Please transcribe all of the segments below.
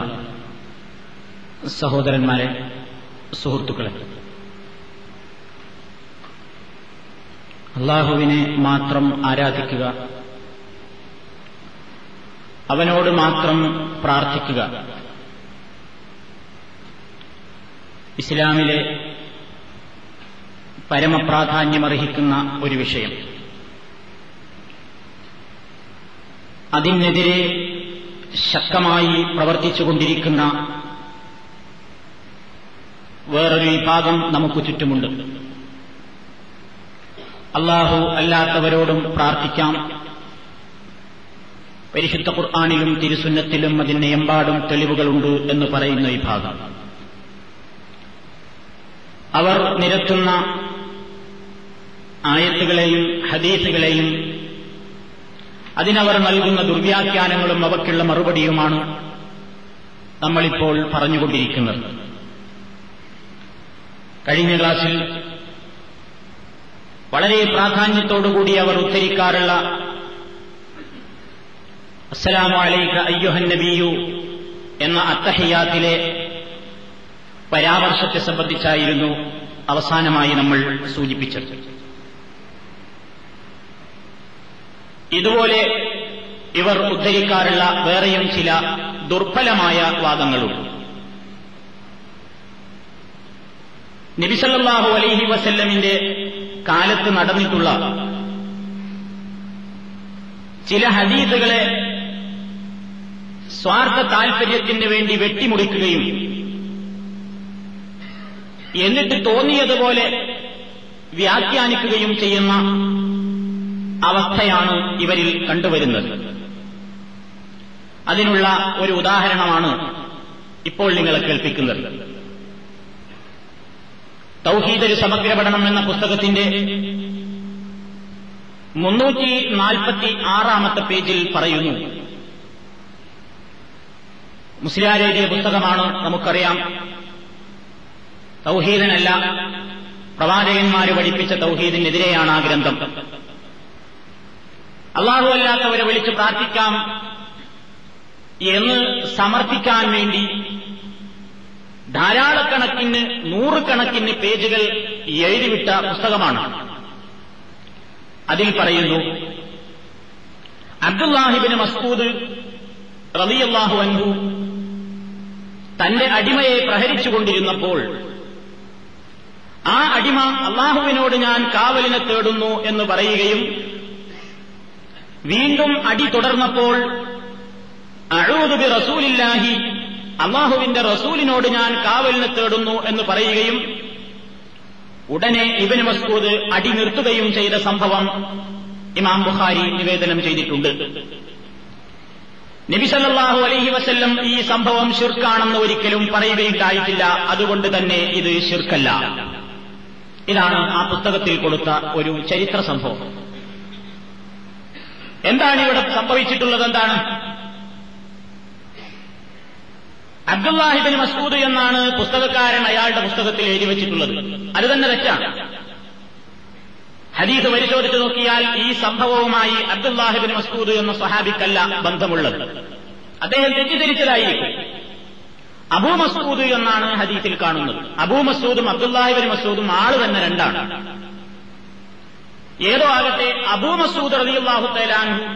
ബഹുമാനമുള്ള സഹോദരന്മാരെ സുഹൃത്തുക്കളെ അള്ളാഹുവിനെ മാത്രം ആരാധിക്കുക അവനോട് മാത്രം പ്രാർത്ഥിക്കുക ഇസ്ലാമിലെ പരമപ്രാധാന്യമർഹിക്കുന്ന ഒരു വിഷയം. അതിനെതിരെ ശക്തമായി പ്രവർത്തിച്ചുകൊണ്ടിരിക്കുന്ന വേറൊരു വിഭാഗം നമുക്ക് ചുറ്റുമുണ്ട്. അള്ളാഹു അല്ലാത്തവരോടും പ്രാർത്ഥിക്കാം. പരിശുദ്ധ ഖുർആാനിലും തിരുസുന്നത്തിലും അതിന് എമ്പാടും തെളിവുകളുണ്ട് എന്ന് പറയുന്ന വിഭാഗം. അവർ നിരത്തുന്ന ആയത്തുകളെയും ഹദീസുകളെയും അതിനവർ നൽകുന്ന ദുർവ്യാഖ്യാനങ്ങളും അവയ്ക്കുള്ള മറുപടിയുമാണ് നമ്മളിപ്പോൾ പറഞ്ഞുകൊണ്ടിരിക്കുന്നത്. കഴിഞ്ഞ ക്ലാസ്സിൽ വളരെ പ്രാധാന്യത്തോടുകൂടി അവർ ഉദ്ധരിക്കാറുള്ള അസ്സലാമു അലൈക അയ്യുഹൻ നബിയു എന്ന അത്തഹയാത്തിലെ പരാമർശത്തെ സംബന്ധിച്ചായിരുന്നു അവസാനമായി നമ്മൾ സൂചിപ്പിച്ചത്. ഇതുപോലെ ഇവർ ഉദ്ധരിക്കാറുള്ള വേറെയും ചില ദുർബലമായ വാദങ്ങളുണ്ട് നബിസല്ലാഹു അലൈഹി വസല്ലമിന്റെ കാലത്ത് നടന്നിട്ടുള്ള ചില ഹദീസുകളെ സ്വാർത്ഥ താൽപര്യത്തിന് വേണ്ടി വെട്ടിമുറിക്കുകയും എന്നിട്ട് തോന്നിയതുപോലെ വ്യാഖ്യാനിക്കുകയും ചെയ്യുന്ന അവസ്ഥയാണ് ഇവരിൽ കണ്ടുവരുന്നത്. അതിനുള്ള ഒരു ഉദാഹരണമാണ് ഇപ്പോൾ നിങ്ങളെ കേൾപ്പിക്കുന്നത്. തൗഹീദ് ഒരു സമഗ്ര പഠനം എന്ന പുസ്തകത്തിന്റെ മുന്നൂറ്റി നാൽപ്പത്തി ആറാമത്തെ പേജിൽ പറയുന്നു. മുസ്ലിയാരെഴുതിയ പുസ്തകമാണ് നമുക്കറിയാം. തൗഹീദിനല്ല പ്രവാചകന്മാര് പഠിപ്പിച്ച തൗഹീദിനെതിരെയാണ് ആ ഗ്രന്ഥം. അള്ളാഹു അല്ലാത്തവരെ വിളിച്ച് പ്രാർത്ഥിക്കാം. എന്ന് സമർപ്പിക്കാൻ വേണ്ടി ധാരാളക്കണക്കിന് നൂറുകണക്കിന് പേജുകൾ എഴുതിവിട്ട പുസ്തകമാണ്. അതിൽ പറയുന്നു അബ്ദുല്ലാഹിബിന് മസ്കൂദ് റബിയല്ലാഹു അൻഹു തന്റെ അടിമയെ പ്രഹരിച്ചുകൊണ്ടിരുന്നപ്പോൾ ആ അടിമ അള്ളാഹുവിനോട് ഞാൻ കാവലിനെ തേടുന്നു എന്ന് പറയുകയും വീണ്ടും അടി തുടർന്നപ്പോൾ അഴൂതുബി റസൂലില്ലാഹി അള്ളാഹുവിന്റെ റസൂലിനോട് ഞാൻ കാവലിന് തേടുന്നു എന്ന് പറയുകയും ഉടനെ ഇബൻ മസ്കൂദ് അടി നിർത്തുകയും ചെയ്ത സംഭവം ഇമാം ബുഖാരി നിവേദനം ചെയ്തിട്ടുണ്ട്. നബിസല്ലാഹു അലൈഹി വസ്ല്ലം ഈ സംഭവം ഷിർക്കാണെന്ന് ഒരിക്കലും പറയുകയുണ്ടായിട്ടില്ല. അതുകൊണ്ട് തന്നെ ഇത് ഷിർക്കല്ല ഇതാണ് ആ പുസ്തകത്തിൽ കൊടുത്ത ഒരു ചരിത്ര സംഭവം. എന്താണ് ഇവിടെ സംഭവിച്ചിട്ടുള്ളത് എന്താണ്? അബ്ദുല്ലാഹിബിൻ മസ്കൂദ് എന്നാണ് പുസ്തകക്കാരൻ അയാളുടെ പുസ്തകത്തിൽ എഴുതി വെച്ചിട്ടുള്ളത്. അത് തന്നെ തെറ്റാണ് ഹദീസ് പരിശോധിച്ചു നോക്കിയാൽ ഈ സംഭവവുമായി അബ്ദുല്ലാഹിബിൻ മസ്കൂദ് എന്ന സ്വഹാബിക്കല്ല ബന്ധമുള്ളത്. അദ്ദേഹം തെറ്റിദ്ധരിച്ചതായിരിക്കും. അബൂ മസൂദ് എന്നാണ് ഹദീസിൽ കാണുന്നത്. അബൂ മസൂദും അബ്ദുല്ലാഹിബിൻ മസൂദും ആൾ തന്നെ രണ്ടാണ്. ഏതോ ആകട്ടെ അബൂ മസൂദ് റലിയുള്ളാഹു തലാൻഹു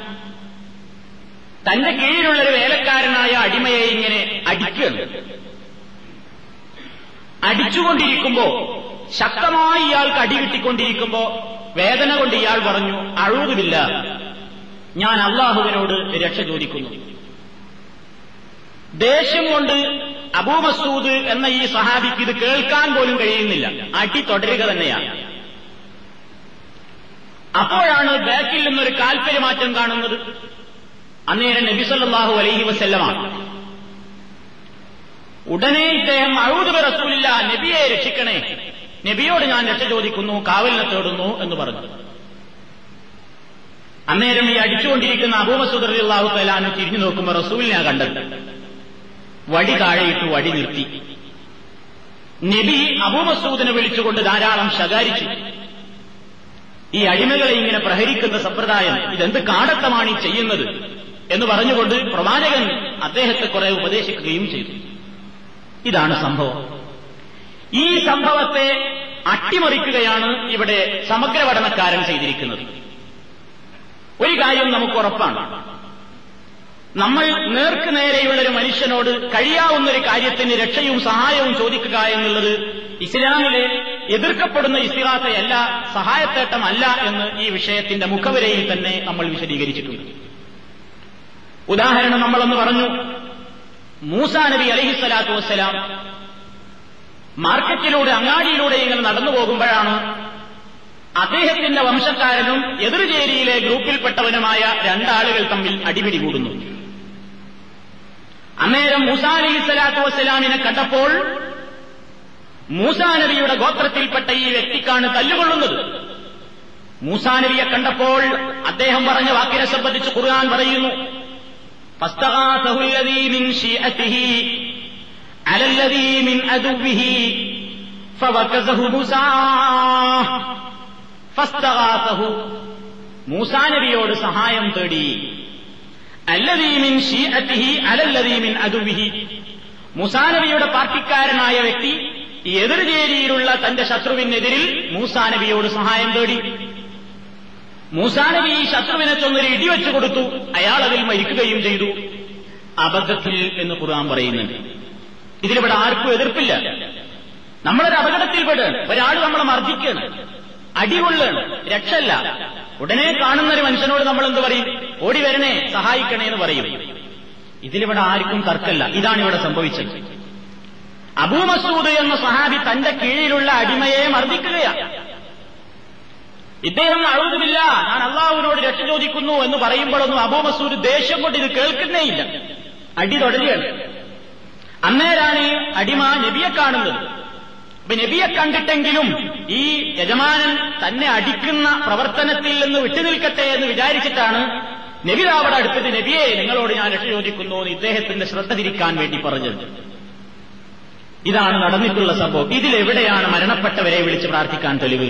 തന്റെ കീഴിലുള്ള ഒരു വേലക്കാരനായ അടിമയെ ഇങ്ങനെ അടിക്കുകയാണ്. അടിച്ചുകൊണ്ടിരിക്കുമ്പോ ശക്തമായി ഇയാൾക്ക് അടി കിട്ടിക്കൊണ്ടിരിക്കുമ്പോ വേദന കൊണ്ട് ഇയാൾ പറഞ്ഞു അഴുതുമില്ല ഞാൻ അള്ളാഹുവിനോട് രക്ഷ ചോദിക്കുന്നു. ദേഷ്യം കൊണ്ട് അബൂ മസൂദ് എന്ന ഈ സഹാബിക്ക് ഇത് കേൾക്കാൻ പോലും കഴിയുന്നില്ല. അടി തുടരുക തന്നെയാണ്. അപ്പോഴാണ് ബാക്കിൽ നിന്നൊരു കാൽപ്പര്യമാറ്റം കാണുന്നത്. അന്നേരം നബിസല്ലാഹു അലൈഹി വസല്ലമാണ്. ഉടനെ ഇദ്ദേഹം അഴുതുബ റസൂലില്ല നബിയെ രക്ഷിക്കണേ. നബിയോട് ഞാൻ രക്ഷ ചോദിക്കുന്നു കാവലിനെ തേടുന്നു എന്ന് പറഞ്ഞു. അന്നേരം ഈ അടിച്ചുകൊണ്ടിരിക്കുന്ന അബൂമസൂദ് അള്ളാഹു തലാന് തിരിഞ്ഞു നോക്കുമ്പോൾ റസൂലിനെ കണ്ടത്. വടി താഴെയിട്ട് വടി നിർത്തി. നബി അബൂമസൂദിനെ വിളിച്ചുകൊണ്ട് ധാരാളം ശകാരിച്ചു. ഈ അടിമകളെ ഇങ്ങനെ പ്രഹരിക്കുന്ന സമ്പ്രദായം ഇതെന്ത് കാടത്തമാണ് ഈ ചെയ്യുന്നത് എന്ന് പറഞ്ഞുകൊണ്ട് പ്രവാചകൻ അദ്ദേഹത്തെ കുറെ ഉപദേശിക്കുകയും ചെയ്തു. ഇതാണ് സംഭവം. ഈ സംഭവത്തെ അട്ടിമറിക്കുകയാണ് ഇവിടെ സമഗ്ര പഠനക്കാരൻ ചെയ്തിരിക്കുന്നത്. ഒരു കാര്യം നമുക്ക് ഉറപ്പാണ്. നമ്മൾ നേർക്ക് നേരെയുള്ള ഒരു മനുഷ്യനോട് കഴിയാവുന്ന ഒരു കാര്യത്തിന് രക്ഷയും സഹായവും ചോദിക്കുക എന്നുള്ളത് ഇസ്ലാമിലെ എതിർക്കപ്പെടുന്ന ഇസ്തിഹാസയല്ല സഹായത്തേട്ടമല്ല എന്ന് ഈ വിഷയത്തിന്റെ മുഖവരയിൽ തന്നെ നമ്മൾ വിശദീകരിച്ചിട്ടുണ്ട്. ഉദാഹരണം നമ്മളൊന്ന് പറഞ്ഞു. മൂസാ നബി അലഹിസ്വലാത്തു വസ്സലാം മാർക്കറ്റിലൂടെ അങ്ങാടിയിലൂടെ ഇങ്ങനെ നടന്നു പോകുമ്പോഴാണ് അദ്ദേഹത്തിന്റെ വംശക്കാരനും എതിർചേരിയിലെ ഗ്രൂപ്പിൽപ്പെട്ടവനുമായ രണ്ടാളുകൾ തമ്മിൽ അടിപിടി കൂടുന്നു. അന്നേരം മൂസാ അലൈഹി സ്വലാത്തു വസ്സലാമിനെ കണ്ടപ്പോൾ മൂസാ നബിയുടെ ഗോത്രത്തിൽപ്പെട്ട ഈ വ്യക്തിക്കാണ് തല്ലുകൊള്ളുന്നത്. മൂസാ നബിയെ കണ്ടപ്പോൾ അദ്ദേഹം പറഞ്ഞ വാക്കിനെ സംബന്ധിച്ച് ഖുർആൻ പറയുന്നു മൂസാ നബിയോട് സഹായം തേടി അല്ലദീമിൻ ഷീഅത്തിഹി അലല്ലദീമിൻ അതുവിഹി മൂസാ നബിയുടെ പാർട്ടിക്കാരനായ വ്യക്തി എതിർചേരിയിലുള്ള തന്റെ ശത്രുവിനെതിരിൽ മൂസാനബിയോട് സഹായം തേടി. മൂസാനബി ഈ ശത്രുവിനെ ചൊന്നൊരു ഇടിവെച്ചു കൊടുത്തു. അയാൾ അതിൽ മരിക്കുകയും ചെയ്തു. അബദ്ധത്തിൽ എന്ന് ഖുർആൻ പറയുന്നുണ്ട്. ഇതിലിവിടെ ആർക്കും എതിർപ്പില്ല. നമ്മളൊരു അപകടത്തിൽപ്പെട്ട് ഒരാൾ നമ്മളെ മർദ്ദിക്കാണ് അടികൊള്ളാണ് രക്ഷല്ല. ഉടനെ കാണുന്ന ഒരു മനുഷ്യനോട് നമ്മൾ എന്ത് പറയും? ഓടി വരണേ സഹായിക്കണേ എന്ന് പറയും. ഇതിലിവിടെ ആർക്കും തർക്കല്ല. ഇതാണ് ഇവിടെ സംഭവിച്ചത്. അബൂ മസൂദ് എന്ന സഹാബി തന്റെ കീഴിലുള്ള അടിമയെ മർദ്ദിക്കുകയാണ്. ഇദ്ദേഹം അഴുതുമില്ല ഞാൻ അള്ളാഹുവിനോട് രക്ഷ ചോദിക്കുന്നു എന്ന് പറയുമ്പോഴൊന്നും അബൂ മസൂദ് ദേഷ്യം കൊണ്ട് ഇത് കേൾക്കുന്നേയില്ല. അടി തുടരുകയാണ്. അന്നേരാണ് അടിമ നബിയെ കാണുന്നത്. നബിയെ കണ്ടിട്ടെങ്കിലും ഈ യജമാനൻ തന്നെ അടിക്കുന്ന പ്രവർത്തനത്തിൽ നിന്ന് വിട്ടുനിൽക്കട്ടെ എന്ന് വിചാരിച്ചിട്ടാണ് നബി അവിടെ അടുത്തത് നബിയെ നിങ്ങളോട് ഞാൻ രക്ഷ ചോദിക്കുന്നു എന്ന് ഇദ്ദേഹത്തിന്റെ ശ്രദ്ധ തിരിക്കാൻ വേണ്ടി പറഞ്ഞത്. ഇതാണ് നടന്നിട്ടുള്ള സംഭവം. ഇതിലെവിടെയാണ് മരണപ്പെട്ടവരെ വിളിച്ച് പ്രാർത്ഥിക്കാൻ തെളിവ്?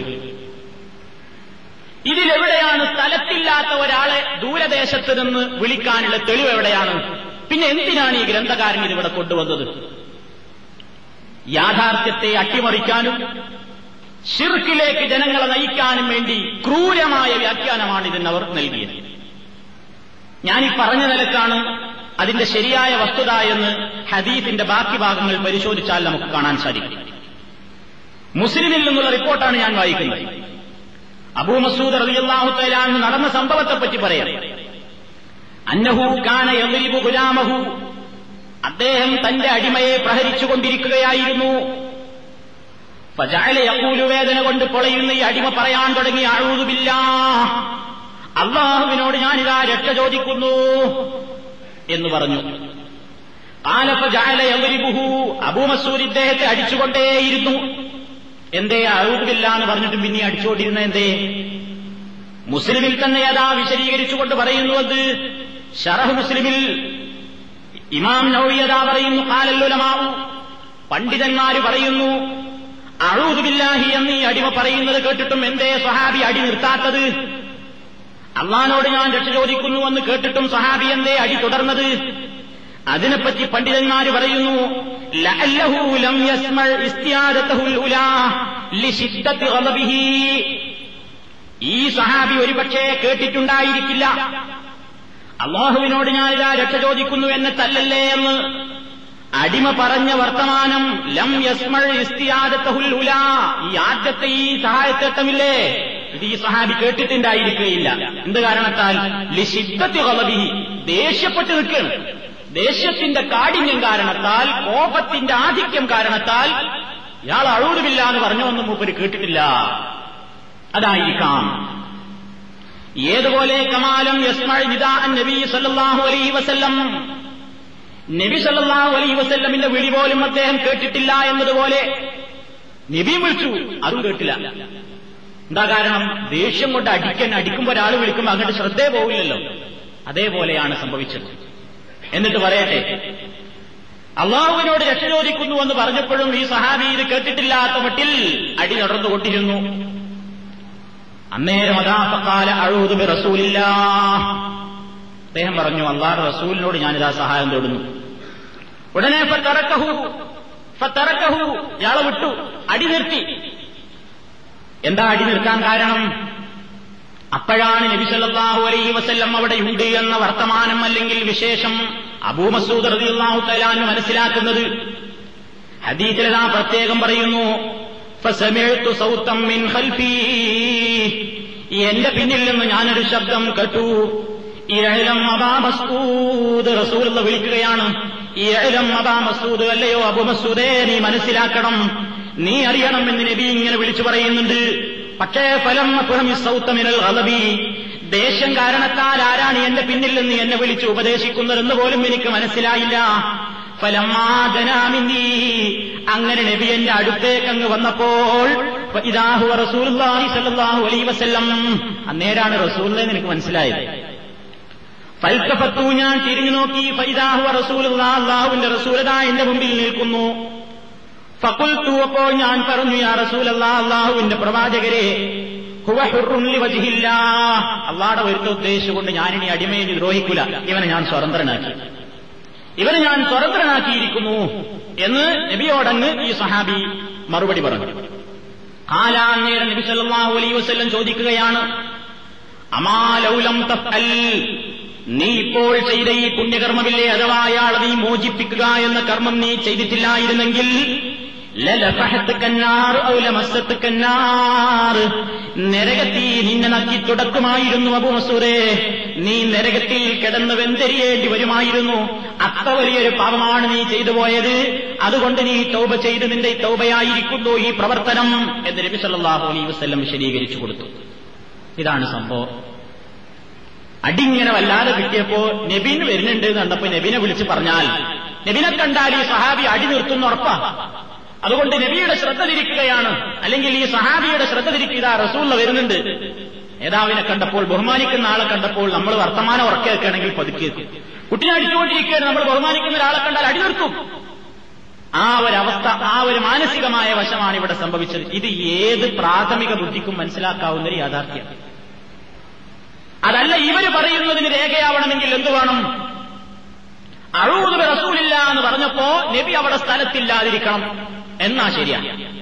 ഇതിലെവിടെയാണ് സ്ഥലത്തില്ലാത്ത ഒരാളെ ദൂരദേശത്ത് നിന്ന് വിളിക്കാനുള്ള തെളിവ് എവിടെയാണ്? പിന്നെ എന്തിനാണ് ഈ ഗ്രന്ഥകാരൻ ഇതിവിടെ കൊണ്ടുവന്നത്? യാഥാർത്ഥ്യത്തെ അട്ടിമറിക്കാനും ഷിർക്കിലേക്ക് ജനങ്ങളെ നയിക്കാനും വേണ്ടി ക്രൂരമായ വ്യാഖ്യാനമാണ് ഇതിനവർ നൽകിയത്. ഞാൻ ഈ പറഞ്ഞ നിലക്കാണ് അതിന്റെ ശരിയായ വസ്തുത എന്ന് ഹദീഫിന്റെ ബാക്കി ഭാഗങ്ങൾ പരിശോധിച്ചാൽ നമുക്ക് കാണാൻ സാധിക്കും. മുസ്ലിമിൽ നിന്നുള്ള റിപ്പോർട്ടാണ് ഞാൻ വായിക്കുന്നത്. അബൂ മസൂദ് റളിയല്ലാഹു നടന്ന സംഭവത്തെപ്പറ്റി പറയാം. അന്നഹു കാന യദ്രിബു ഗുലാമഹു അദ്ദേഹം തന്റെ അടിമയെ പ്രഹരിച്ചുകൊണ്ടിരിക്കുകയായിരുന്നു. വേദന കൊണ്ട് പൊളയുന്ന ഈ അടിമ പറയാൻ തുടങ്ങി അഴുതുമില്ല അള്ളാഹുവിനോട് ഞാനിതാ രക്ഷ ചോദിക്കുന്നു എന്ന് പറഞ്ഞു. കാലപ്പ അബൂമസൂർ ഇദ്ദേഹത്തെ അടിച്ചുകൊണ്ടേയിരുന്നു. എന്തേ അഴുതുമില്ല എന്ന് പറഞ്ഞിട്ടും പിന്നെ അടിച്ചുകൊണ്ടിരുന്ന എന്തേ? മുസ്ലിമിൽ തന്നെ അതാ വിശദീകരിച്ചുകൊണ്ട് പറയുന്നു അത്. ഷറഹ് മുസ്ലിമിൽ ഇമാം നൌയത പറയുന്നു കാലല്ലുലമാവു പണ്ഡിതന്മാര് പറയുന്നു അഴൂതുബില്ലാഹി എന്ന് ഈ അടിമ പറയുന്നത് കേട്ടിട്ടും എന്തേ സഹാബി അടി നിർത്താത്തത്? അള്ളഹാനോട് ഞാൻ രക്ഷ ചോദിക്കുന്നു എന്ന് കേട്ടിട്ടും സഹാബി എന്തേ അടി തുടർന്നത്? അതിനെപ്പറ്റി പണ്ഡിതന്മാര് പറയുന്നു ഈ സഹാബി ഒരുപക്ഷേ കേട്ടിട്ടുണ്ടായിരിക്കില്ല. അള്ളാഹുവിനോട് ഞാൻ ഇതാ രക്ഷ ചോദിക്കുന്നു എന്നെ തല്ലല്ലേ എന്ന് അടിമ പറഞ്ഞ വർത്തമാനം ലം യസ്മൾ ഇസ്തിയാദത്തഹുൽ ഉലാ ഈ ആദ്യത്തെ ഈ സഹായത്തേട്ടമില്ലേ ഇത് ഈ സഹാബി കേട്ടിട്ടുണ്ടായിരിക്കുകയില്ല. എന്ത് കാരണത്താൽ? ലിശിദ്ധത്തി കളബിഹി ദേഷ്യപ്പെട്ട് നിൽക്കുകയാണ്. ദേഷ്യത്തിന്റെ കാഠിന്യം കാരണത്താൽ കോപത്തിന്റെ ആധിക്യം കാരണത്താൽ ഇയാൾ അഴൂരുമില്ല എന്ന് പറഞ്ഞൊന്നും മൂപ്പര് കേട്ടിട്ടില്ല. അതായിരിക്കാം. ഏതുപോലെ കമാലം നബി സല്ലല്ലാഹു അലൈഹി വസല്ലം. നബി സല്ലാഹു അലൈ വസല്ലമിന്റെ വിളി പോലും അദ്ദേഹം കേട്ടിട്ടില്ല എന്നതുപോലെ നബിയും വിളിച്ചു അതും കേട്ടില്ല. എന്താ കാരണം? ദേഷ്യം കൊണ്ട് അടിക്കാൻ അടിക്കുമ്പോൾ ഒരാൾ വിളിക്കുമ്പോൾ അങ്ങോട്ട് ശ്രദ്ധേ പോവില്ലല്ലോ. അതേപോലെയാണ് സംഭവിച്ചത്. എന്നിട്ട് പറയട്ടെ അള്ളാഹുവിനോട് രക്ഷ ചോദിക്കുന്നു എന്ന് പറഞ്ഞപ്പോഴും ഈ സഹാബി ഇത് കേട്ടിട്ടില്ലാത്ത മട്ടിൽ അടി നടന്നുകൊണ്ടിരുന്നു. അന്നേരം അതാ ഫക്കാല അഴൂതുബി റസൂലില്ല അദ്ദേഹം പറഞ്ഞു അള്ളാഹ് റസൂലിനോട് ഞാനിതാ സഹായം തേടുന്നു. ഉടനെ ഇയാളെ വിട്ടു അടി നിർത്തി. എന്താ അടി നിർത്താൻ കാരണം? അപ്പോഴാണ് നബി സല്ലല്ലാഹു അലൈഹി വസല്ലം അവിടെ ഉണ്ട് എന്ന വർത്തമാനം അല്ലെങ്കിൽ വിശേഷം അബൂ മസൂദ് റളിയല്ലാഹു തആല മനസ്സിലാക്കുന്നത്. ഹദീസിലതാ പ്രത്യേകം പറയുന്നു ഫസമിഅ്തു സൗതം മിൻ എന്റെ പിന്നിൽ നിന്ന് ഞാനൊരു ശബ്ദം കേട്ടു. ഇഴലം അബാ മസ്ഊദ് റസൂലുള്ള വിളിക്കുകയാണ്. ഇഴലം അബാ മസൂദ് അല്ലയോ അബു മസൂദേ നീ മനസ്സിലാക്കണം. നീ അറിയണം എന്ന് നബി ഇങ്ങനെ വിളിച്ചു പറയുന്നുണ്ട്. പക്ഷേ ഫലം സൗത്തമിനൽ അലബി ദേഷ്യം കാരണത്താൽ ആരാണ് എന്റെ പിന്നിൽ നിന്ന് എന്നെ വിളിച്ച് ഉപദേശിക്കുന്നതെന്ന് പോലും എനിക്ക് മനസ്സിലായില്ല. ഫലമാജനാമിന്നി അങ്ങനെ നബി എന്റെ അടുത്തേക്ക് അങ്ങ് വന്നപ്പോൾ ഇതാഹു റസൂലുള്ളാഹി സല്ലല്ലാഹു അലൈഹി വസല്ലം. അന്നേരാണ് റസൂലിനെ നിനക്ക് മനസ്സിലായത്. ഫൽക്കഫത്തു ഞാൻ തിരിഞ്ഞു നോക്കി. ഫൈദാഹു റസൂൽ അള്ളാഹുവിന്റെ റസൂലതാ എന്റെ മുമ്പിൽ നിൽക്കുന്നു. ഫക്കുൽത്തു അപ്പോൾ ഞാൻ പറഞ്ഞു യാ അള്ളാഹ് അള്ളാഹുവിന്റെ പ്രവാചകരെ അള്ളാടെ വരുത്ത ഉദ്ദേശിച്ചുകൊണ്ട് ഞാനിനി അടിമയെ ദ്രോഹിക്കില്ല ഇവനെ ഞാൻ സ്വതന്ത്രനാക്കി. ഇവനെ ഞാൻ സ്വതന്ത്രനാക്കിയിരിക്കുന്നു എന്ന് നബിയോടങ്ങ് ഈ സഹാബി മറുപടി പറഞ്ഞു. കാലാന്നേരം നബി സല്ലാഹു അലൈ വസല്ലം ചോദിക്കുകയാണ് അമാലൗലം തഫൽ നീ ഇപ്പോൾ ചെയ്ത ഈ പുണ്യകർമ്മമില്ലേ അഥവാ അയാളെ നീ മോചിപ്പിക്കുക എന്ന കർമ്മം നീ ചെയ്തിട്ടില്ലായിരുന്നെങ്കിൽ നരകത്തി നിന്നെ നക്കി തുടക്കുമായിരുന്നു അബു മസൂറേ നീ നരകത്തിൽ കിടന്ന് വെന്തരിയേണ്ടി വരുമായിരുന്നു. അത്ര വലിയൊരു പാപമാണ് നീ ചെയ്തു പോയത്. അതുകൊണ്ട് നീ തൗബ ചെയ്ത് നിന്റെ തൗബയായിരിക്കുന്നു ഈ പ്രവർത്തനം എന്ന് നബി സല്ലല്ലാഹു അലൈഹി വസല്ലം വിശദീകരിച്ചു കൊടുത്തു. ഇതാണ് സംഭവം. അടിങ്ങനെ വല്ലാതെ കിട്ടിയപ്പോ നബീൻ വരുന്നുണ്ട് എന്ന് കണ്ടപ്പോ നബീനെ വിളിച്ച് പറഞ്ഞാൽ നബിനെ കണ്ടാൽ ഈ സഹാബി അടി നിർത്തുന്ന ഉറപ്പാ. അതുകൊണ്ട് നബിയുടെ ശ്രദ്ധ തിരിക്കുകയാണ്. അല്ലെങ്കിൽ ഈ സഹാബിയുടെ ശ്രദ്ധ തിരിക്കുക റസൂള്ള വരുന്നുണ്ട്. നേതാവിനെ കണ്ടപ്പോൾ ബഹുമാനിക്കുന്ന ആളെ കണ്ടപ്പോൾ നമ്മൾ വർത്തമാനം ഉറക്കേക്കുകയാണെങ്കിൽ പതുക്കെ കുട്ടിനെ അടിച്ചുകൊണ്ടിരിക്കുകയാണ്. നമ്മൾ ബഹുമാനിക്കുന്ന ഒരാളെ കണ്ടാൽ അടി നിർത്തും. ആ ഒരു അവസ്ഥ ആ ഒരു മാനസികമായ വശമാണ് ഇവിടെ സംഭവിച്ചത്. ഇത് ഏത് പ്രാഥമിക ബുദ്ധിക്കും മനസ്സിലാക്കാവുന്ന ഒരു യാഥാർത്ഥ്യമാണ്. അതല്ല ഇവർ പറയുന്നതിന് രേഖയാവണമെങ്കിൽ എന്തു വേണം? അഴൂത് റസൂലില്ല എന്ന് പറഞ്ഞപ്പോ നബി അവിടെ സ്ഥലത്തില്ലാതിരിക്കണം. എന്നാ ശരിയാണ്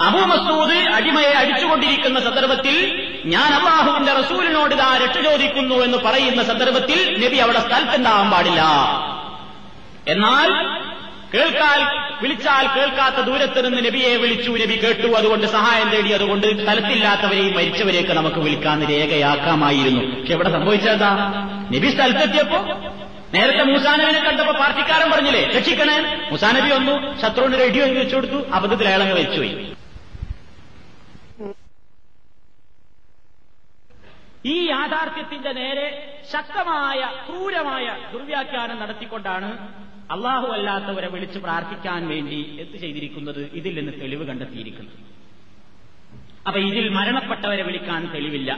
അബൂ മസൂദ് അടിമയെ അടിച്ചുകൊണ്ടിരിക്കുന്ന സന്ദർഭത്തിൽ ഞാൻ അള്ളാഹുവിന്റെ റസൂലിനോട് ഇതാ രക്ഷ ചോദിക്കുന്നു എന്ന് പറയുന്ന സന്ദർഭത്തിൽ നബി അവിടെ സ്ഥലത്തുണ്ടാവാൻ പാടില്ല. എന്നാൽ കേൾക്കാൽ വിളിച്ചാൽ കേൾക്കാത്ത ദൂരത്ത് നിന്ന് നബിയെ വിളിച്ചു. നബി കേട്ടു അതുകൊണ്ട് സഹായം തേടി അതുകൊണ്ട് സ്ഥലത്തില്ലാത്തവരെയും മരിച്ചവരെയൊക്കെ നമുക്ക് വിളിക്കാൻ രേഖയാക്കാമായിരുന്നു. പക്ഷെ സംഭവിച്ചതാ നബി സ്ഥലത്തെത്തിയപ്പോ നേരത്തെ മൂസാനബിനെ കണ്ടപ്പോ പാർട്ടിക്കാരൻ പറഞ്ഞില്ലേ രക്ഷിക്കണേ. മൂസാനബി വന്നു ശത്രുവിന് റെഡിയോ വെച്ചു കൊടുത്തു അബദ്ധത്തിൽ അയാളങ്ങ് വെച്ചുപോയി ഈ യാഥാർത്ഥ്യത്തിന്റെ നേരെ ശക്തമായ ക്രൂരമായ ദുർവ്യാഖ്യാനം നടത്തിക്കൊണ്ടാണ് അള്ളാഹു അല്ലാത്തവരെ വിളിച്ച് പ്രാർത്ഥിക്കാൻ വേണ്ടി എന്ത് ചെയ്തിരിക്കുന്നത്? ഇതിൽ നിന്ന് തെളിവ് കണ്ടെത്തിയിരിക്കുന്നത്. അപ്പൊ ഇതിൽ മരണപ്പെട്ടവരെ വിളിക്കാൻ തെളിവില്ല.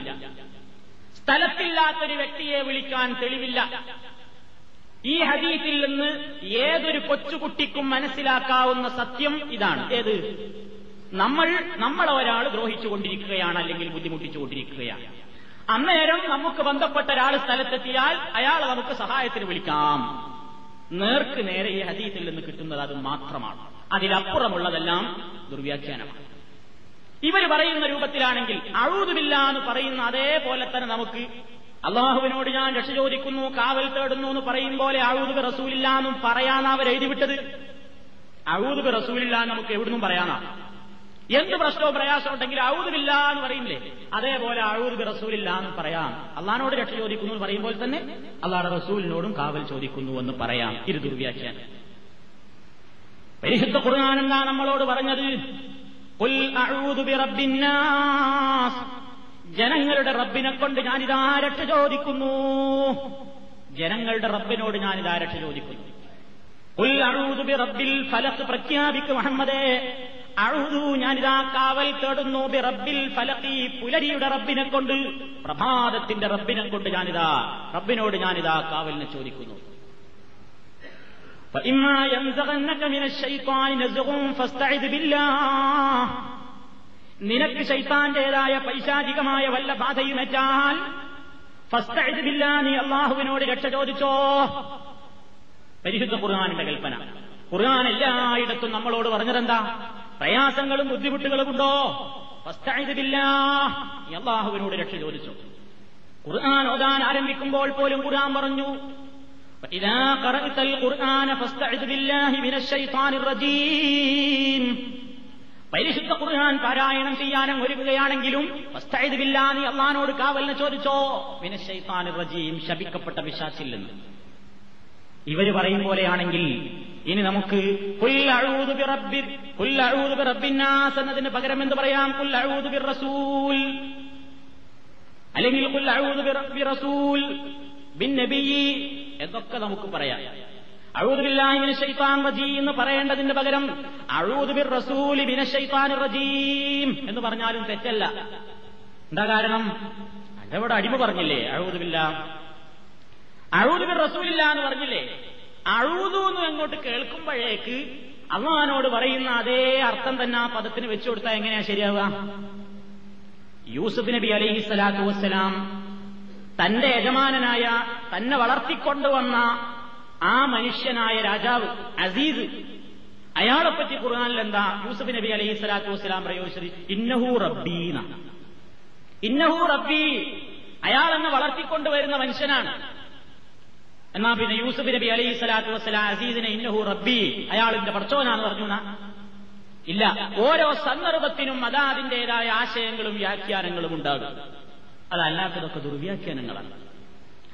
സ്ഥലത്തില്ലാത്തൊരു വ്യക്തിയെ വിളിക്കാൻ തെളിവില്ല. ഈ ഹദീസിൽ നിന്ന് ഏതൊരു കൊച്ചുകുട്ടിക്കും മനസ്സിലാക്കാവുന്ന സത്യം ഇതാണ്. ഏത്? നമ്മൾ നമ്മളെ ഒരാൾ ദ്രോഹിച്ചുകൊണ്ടിരിക്കുകയാണ് അല്ലെങ്കിൽ ബുദ്ധിമുട്ടിച്ചുകൊണ്ടിരിക്കുകയാണ് അന്നേരം നമുക്ക് ബന്ധപ്പെട്ട ഒരാൾ സ്ഥലത്തെത്തിയാൽ അയാളെ നമുക്ക് സഹായത്തിന് വിളിക്കാം. നേർക്ക് നേരെ ഈ ഹദീസിൽ നിന്ന് കിട്ടുന്നത് അത് മാത്രമാണ്. അതിലപ്പുറമുള്ളതെല്ലാം ദുർവ്യാഖ്യാനമാണ്. ഇവർ പറയുന്ന രൂപത്തിലാണെങ്കിൽ അഴുതുമില്ല എന്ന് പറയുന്ന അതേപോലെ തന്നെ നമുക്ക് അള്ളാഹുവിനോട് ഞാൻ രക്ഷ ചോദിക്കുന്നു കാവൽ തേടുന്നു എന്ന് പറയും പോലെ അഴുതുക റസൂലില്ല എന്നും പറയാനാ അവർ എഴുതിവിട്ടത് അഴുതുക റസൂലില്ല നമുക്ക് എവിടുന്നും പറയാനാ. എന്ത് പ്രശ്നവും പ്രയാസം ഉണ്ടെങ്കിൽ അഴുതുമില്ല എന്ന് പറയില്ലേ? അതേപോലെ അഴുതുക റസൂലില്ല എന്ന് പറയാം. അള്ളഹാനോട് രക്ഷ ചോദിക്കുന്നു എന്ന് പറയുമ്പോൾ തന്നെ അള്ളാഹുടെ റസൂലിനോടും കാവൽ ചോദിക്കുന്നു എന്ന് പറയാം. ഇത് ദുർവ്യാഖ്യാനം. പരിശുദ്ധ ഖുർആൻ നമ്മളോട് പറഞ്ഞത്. ജനങ്ങളുടെ റബ്ബിനെ കൊണ്ട് ഞാനിതാ രക്ഷ ചോദിക്കുന്നു ജനങ്ങളുടെ റബ്ബിനോട് ഞാനിതാ രക്ഷ ചോദിക്കുന്നു "ഖുൽ അഊദു ബിറബ്ബിൽ ഫലഖ് പ്രഖ്യാപിക്ക് മുഹമ്മദേ അഴുതു ഞാനിതാ കാവൽ തേടുന്നു ബി റബ്ബിൽ ഫലഖി പുലരിയുടെ റബ്ബിനെ കൊണ്ട് പ്രഭാതത്തിന്റെ റബ്ബിനെ കൊണ്ട് ഞാനിതാ റബ്ബിനോട് ഞാനിതാ കാവലിനെ ചോദിക്കുന്നു فإما ينزغنك من الشيطان نزغ فاستعذ بالله നിനക്ക് ശൈത്താന്റേതായ പൈശാചികമായ വല്ല ബാധയുമേറ്റാൽ ഫസ്തഴുതില്ല നീ അള്ളാഹുവിനോട് രക്ഷ ചോദിച്ചോ. പരിശുദ്ധ ഖുർആാനിന്റെ കൽപ്പന. ഖുർആൻ എല്ലായിടത്തും നമ്മളോട് പറഞ്ഞതെന്താ? പ്രയാസങ്ങളും ബുദ്ധിമുട്ടുകളും ഉണ്ടോ? ഫസ്തഴുതില്ല നീ അള്ളാഹുവിനോട് രക്ഷ ചോദിച്ചു. ഖുർആൻ ഓതാൻ ആരംഭിക്കുമ്പോൾ പോലും ഖുർആൻ പറഞ്ഞു ഇതാ ഖറഅത്തൽ ഖുർആന ഫസ്തഅദ് ബില്ലാഹി മിനശ് റജീം. പരിശുദ്ധ ഖുർആൻ പാരായണം ചെയ്യാനും ഒരുങ്ങുകയാണെങ്കിലും നീ അള്ളഹാനോട് കാവലിന് ചോദിച്ചോ? വിനശൈത്താൻ റജീം ശപിക്കപ്പെട്ട വിശ്വാസിൽ നിന്ന്. ഇവർ പറയും പോലെയാണെങ്കിൽ ഇനി നമുക്ക് എന്നതിന് പകരം എന്ത് പറയാം? റസൂൽ അല്ലെങ്കിൽ റസൂൽ എന്നൊക്കെ നമുക്ക് പറയാം. എന്ന് പറയേണ്ടതിന് പകരം അഴൂദുബിർ റസൂലി റജീം എന്ന് പറഞ്ഞാലും തെറ്റല്ല. എന്താ കാരണം? അതവിടെ അടിമ പറഞ്ഞില്ലേ അഴൂദുബില്ല അഴൂദുബിർ റസൂലില്ല എന്ന് പറഞ്ഞില്ലേ? അഴൂതു എന്ന് അങ്ങോട്ട് കേൾക്കുമ്പോഴേക്ക് അള്ളഹാനോട് പറയുന്ന അതേ അർത്ഥം തന്നെ ആ പദത്തിന് വെച്ചു കൊടുത്താൽ എങ്ങനെയാ ശരിയാവുക? യൂസുഫ് നബി അലൈഹി സ്വലാത്തു വസ്സലാം തന്റെ യജമാനനായ തന്നെ വളർത്തിക്കൊണ്ടുവന്ന ആ മനുഷ്യനായ രാജാവ് അസീസ് അയാളെപ്പറ്റി ഖുർആാനിൽ എന്താ? യൂസുഫ് നബി അലൈഹി സ്വലാത്തു വസ്സലാം പ്രയോഗിച്ചത് ഇന്നഹു റബ്ബീന. ഇന്നഹു റബ്ബി അയാളെന്ന് വളർത്തിക്കൊണ്ടുവരുന്ന മനുഷ്യനാണ്. എന്നാ പിന്നെ യൂസഫ് നബി അലൈഹി സ്വലാത്തു വസ്സലാം അസീസിനെ ഇന്നഹു റബ്ബി അയാളിന്റെ പടച്ചോനാന്ന് പറഞ്ഞു ഇല്ല. ഓരോ സന്ദർഭത്തിനും അതാ അതാതിന്റേതായ ആശയങ്ങളും വ്യാഖ്യാനങ്ങളും ഉണ്ടാകും. അതല്ലാത്തതൊക്കെ ദുർവ്യാഖ്യാനങ്ങളാണ്.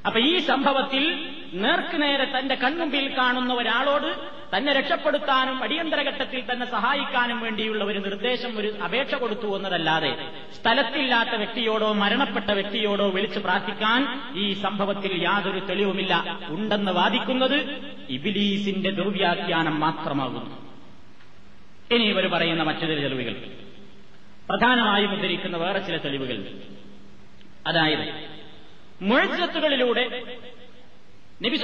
അപ്പൊ ഈ സംഭവത്തിൽ നേർക്കുനേരെ തന്റെ കൺമുമ്പിൽ കാണുന്ന ഒരാളോട് തന്നെ രക്ഷപ്പെടുത്താനും അടിയന്തര ഘട്ടത്തിൽ തന്നെ സഹായിക്കാനും വേണ്ടിയുള്ള ഒരു നിർദ്ദേശം ഒരു അപേക്ഷ കൊടുത്തു എന്നതല്ലാതെ സ്ഥലത്തില്ലാത്ത വ്യക്തിയോടോ മരണപ്പെട്ട വ്യക്തിയോടോ വിളിച്ചു പ്രാർത്ഥിക്കാൻ ഈ സംഭവത്തിൽ യാതൊരു തെളിവുമില്ല. ഉണ്ടെന്ന് വാദിക്കുന്നത് ഇബിലീസിന്റെ ദുർവ്യാഖ്യാനം മാത്രമാകുന്നു. ഇനി ഇവർ പറയുന്ന മറ്റു ചില തെളിവുകൾ. പ്രധാനമായും ഉദ്ധരിക്കുന്ന വേറെ ചില തെളിവുകൾ. അതായത് മുഴജത്തുകളിലൂടെ നബി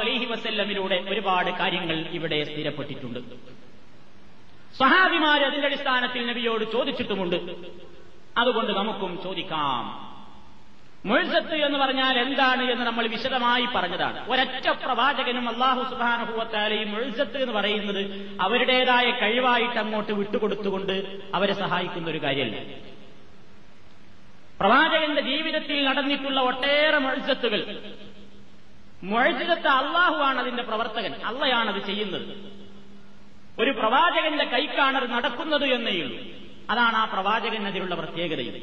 അലൈഹി വസല്ലമിലൂടെ ഒരുപാട് കാര്യങ്ങൾ ഇവിടെ സ്ഥിരപ്പെട്ടിട്ടുണ്ട്. സഹാബിമാർ അതിന്റെ അടിസ്ഥാനത്തിൽ നബിയോട് ചോദിച്ചിട്ടുമുണ്ട്. അതുകൊണ്ട് നമുക്കും ചോദിക്കാം. മുഴുസത്ത് എന്ന് പറഞ്ഞാൽ എന്താണ് എന്ന് നമ്മൾ വിശദമായി പറഞ്ഞതാണ്. ഒരൊറ്റ പ്രവാചകനും അള്ളാഹു സുബാനുഭവത്താലെയും മുഴുസത്ത് എന്ന് പറയുന്നത് അവരുടേതായ കഴിവായിട്ട് അങ്ങോട്ട് വിട്ടുകൊടുത്തുകൊണ്ട് അവരെ സഹായിക്കുന്ന ഒരു കാര്യമല്ല. പ്രവാചകന്റെ ജീവിതത്തിൽ നടന്നിട്ടുള്ള ഒട്ടേറെ മുഴജത്തുകൾ മുഴജിതത്ത് അള്ളാഹുവാണ് അതിന്റെ പ്രവർത്തകൻ. അള്ളയാണത് ചെയ്യുന്നത്. ഒരു പ്രവാചകന്റെ കൈക്കാണത് നടക്കുന്നത് എന്നേയുള്ളൂ അതാണ് ആ പ്രവാചകൻ അതിലുള്ള പ്രത്യേകതയും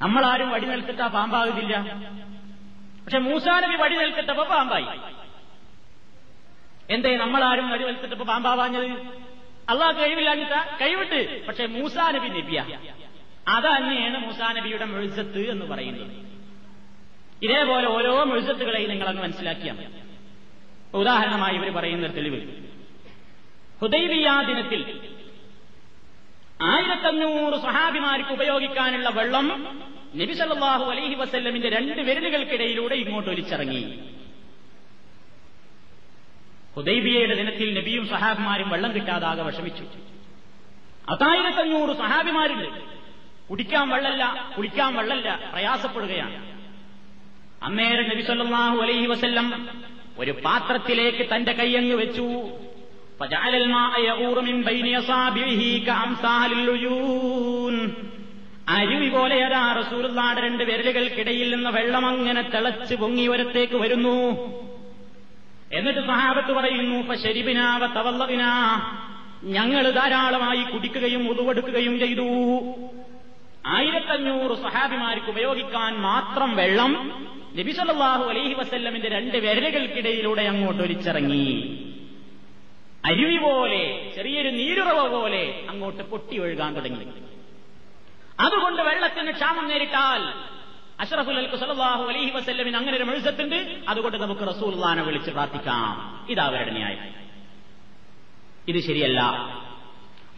നമ്മളാരും വടി നിൽക്കിട്ടാ പാമ്പാകുന്നില്ല. പക്ഷെ മൂസാനബി വടി നിൽക്കിട്ടപ്പോ പാമ്പായി. എന്തേ നമ്മളാരും വടി നിൽക്കിട്ടപ്പോ പാമ്പാവാഞ്ഞത്? അള്ളാഹ് കഴിവില്ലാഞ്ഞിട്ട? കഴിവിട്ട്. പക്ഷെ മൂസാനബി നബിയ. അത് തന്നെയാണ് മൂസാ നബിയുടെ മെഴുസത്ത് എന്ന് പറയുന്നത്. ഇതേപോലെ ഓരോ മെഴുസത്തുകളെയും നിങ്ങളങ്ങ് മനസ്സിലാക്കിയാൽ ഉദാഹരണമായി ഇവർ പറയുന്ന തെളിവ്. ഹുദൈബിയാ ദിനത്തിൽ ആയിരത്തഞ്ഞൂറ് സഹാബിമാർക്ക് ഉപയോഗിക്കാനുള്ള വെള്ളം നബി സല്ലാഹു അലൈഹി വസല്ലമിന്റെ രണ്ട് വിരലുകൾക്കിടയിലൂടെ ഇങ്ങോട്ട് ഒലിച്ചിറങ്ങി. ഹുദൈബിയയുടെ ദിനത്തിൽ നബിയും സഹാബിമാരും വെള്ളം കിട്ടാതാകെ വിഷമിച്ചു. പത്തായിരത്തഞ്ഞൂറ് സഹാബിമാരുണ്ട് കുടിക്കാൻ വെള്ളല്ല കുളിക്കാൻ വെള്ളല്ല പ്രയാസപ്പെടുകയാണ്. അന്നേരം നബി സല്ലല്ലാഹു അലൈഹി വസല്ലം ഒരു പാത്രത്തിലേക്ക് തന്റെ കൈയങ്ങ് വെച്ചു. അരുവി പോലെ അതാ റസൂലുള്ളാടെ രണ്ട് വിരലുകൾക്കിടയിൽ നിന്ന് വെള്ളം അങ്ങനെ തിളച്ച് പൊങ്ങി ഒരത്തേക്ക് വരുന്നു. എന്നിട്ട് സഹാബത്ത് പറയുന്നു ശരിബിനാവ തവല്ലവിന. ഞങ്ങൾ ധാരാളമായി കുടിക്കുകയും ഉതുവെടുക്കുകയും ചെയ്തു. ആയിരത്തഞ്ഞൂറ് സഹാബിമാർക്ക് ഉപയോഗിക്കാൻ മാത്രം വെള്ളം നബിസല്ലാഹു അലൈഹി വസല്ലമിന്റെ രണ്ട് വിരലുകൾക്കിടയിലൂടെ അങ്ങോട്ട് ഒലിച്ചിറങ്ങി. അരുവി പോലെ ചെറിയൊരു നീരുറവ പോലെ അങ്ങോട്ട് പൊട്ടി ഒഴുകാൻ തുടങ്ങി. അതുകൊണ്ട് വെള്ളത്തിന് ക്ഷാമം നേരിട്ടാൽ അഷറഫുൽ അൽക്കു സലാഹു അലൈഹി വസല്ലമിന് അങ്ങനെ ഒരു മെഴുസത്തുണ്ട്. അതുകൊണ്ട് നമുക്ക് റസൂൽ വിളിച്ച് പ്രാർത്ഥിക്കാം. ഇതാ അവരുടെ ന്യായം. ഇത് ശരിയല്ല.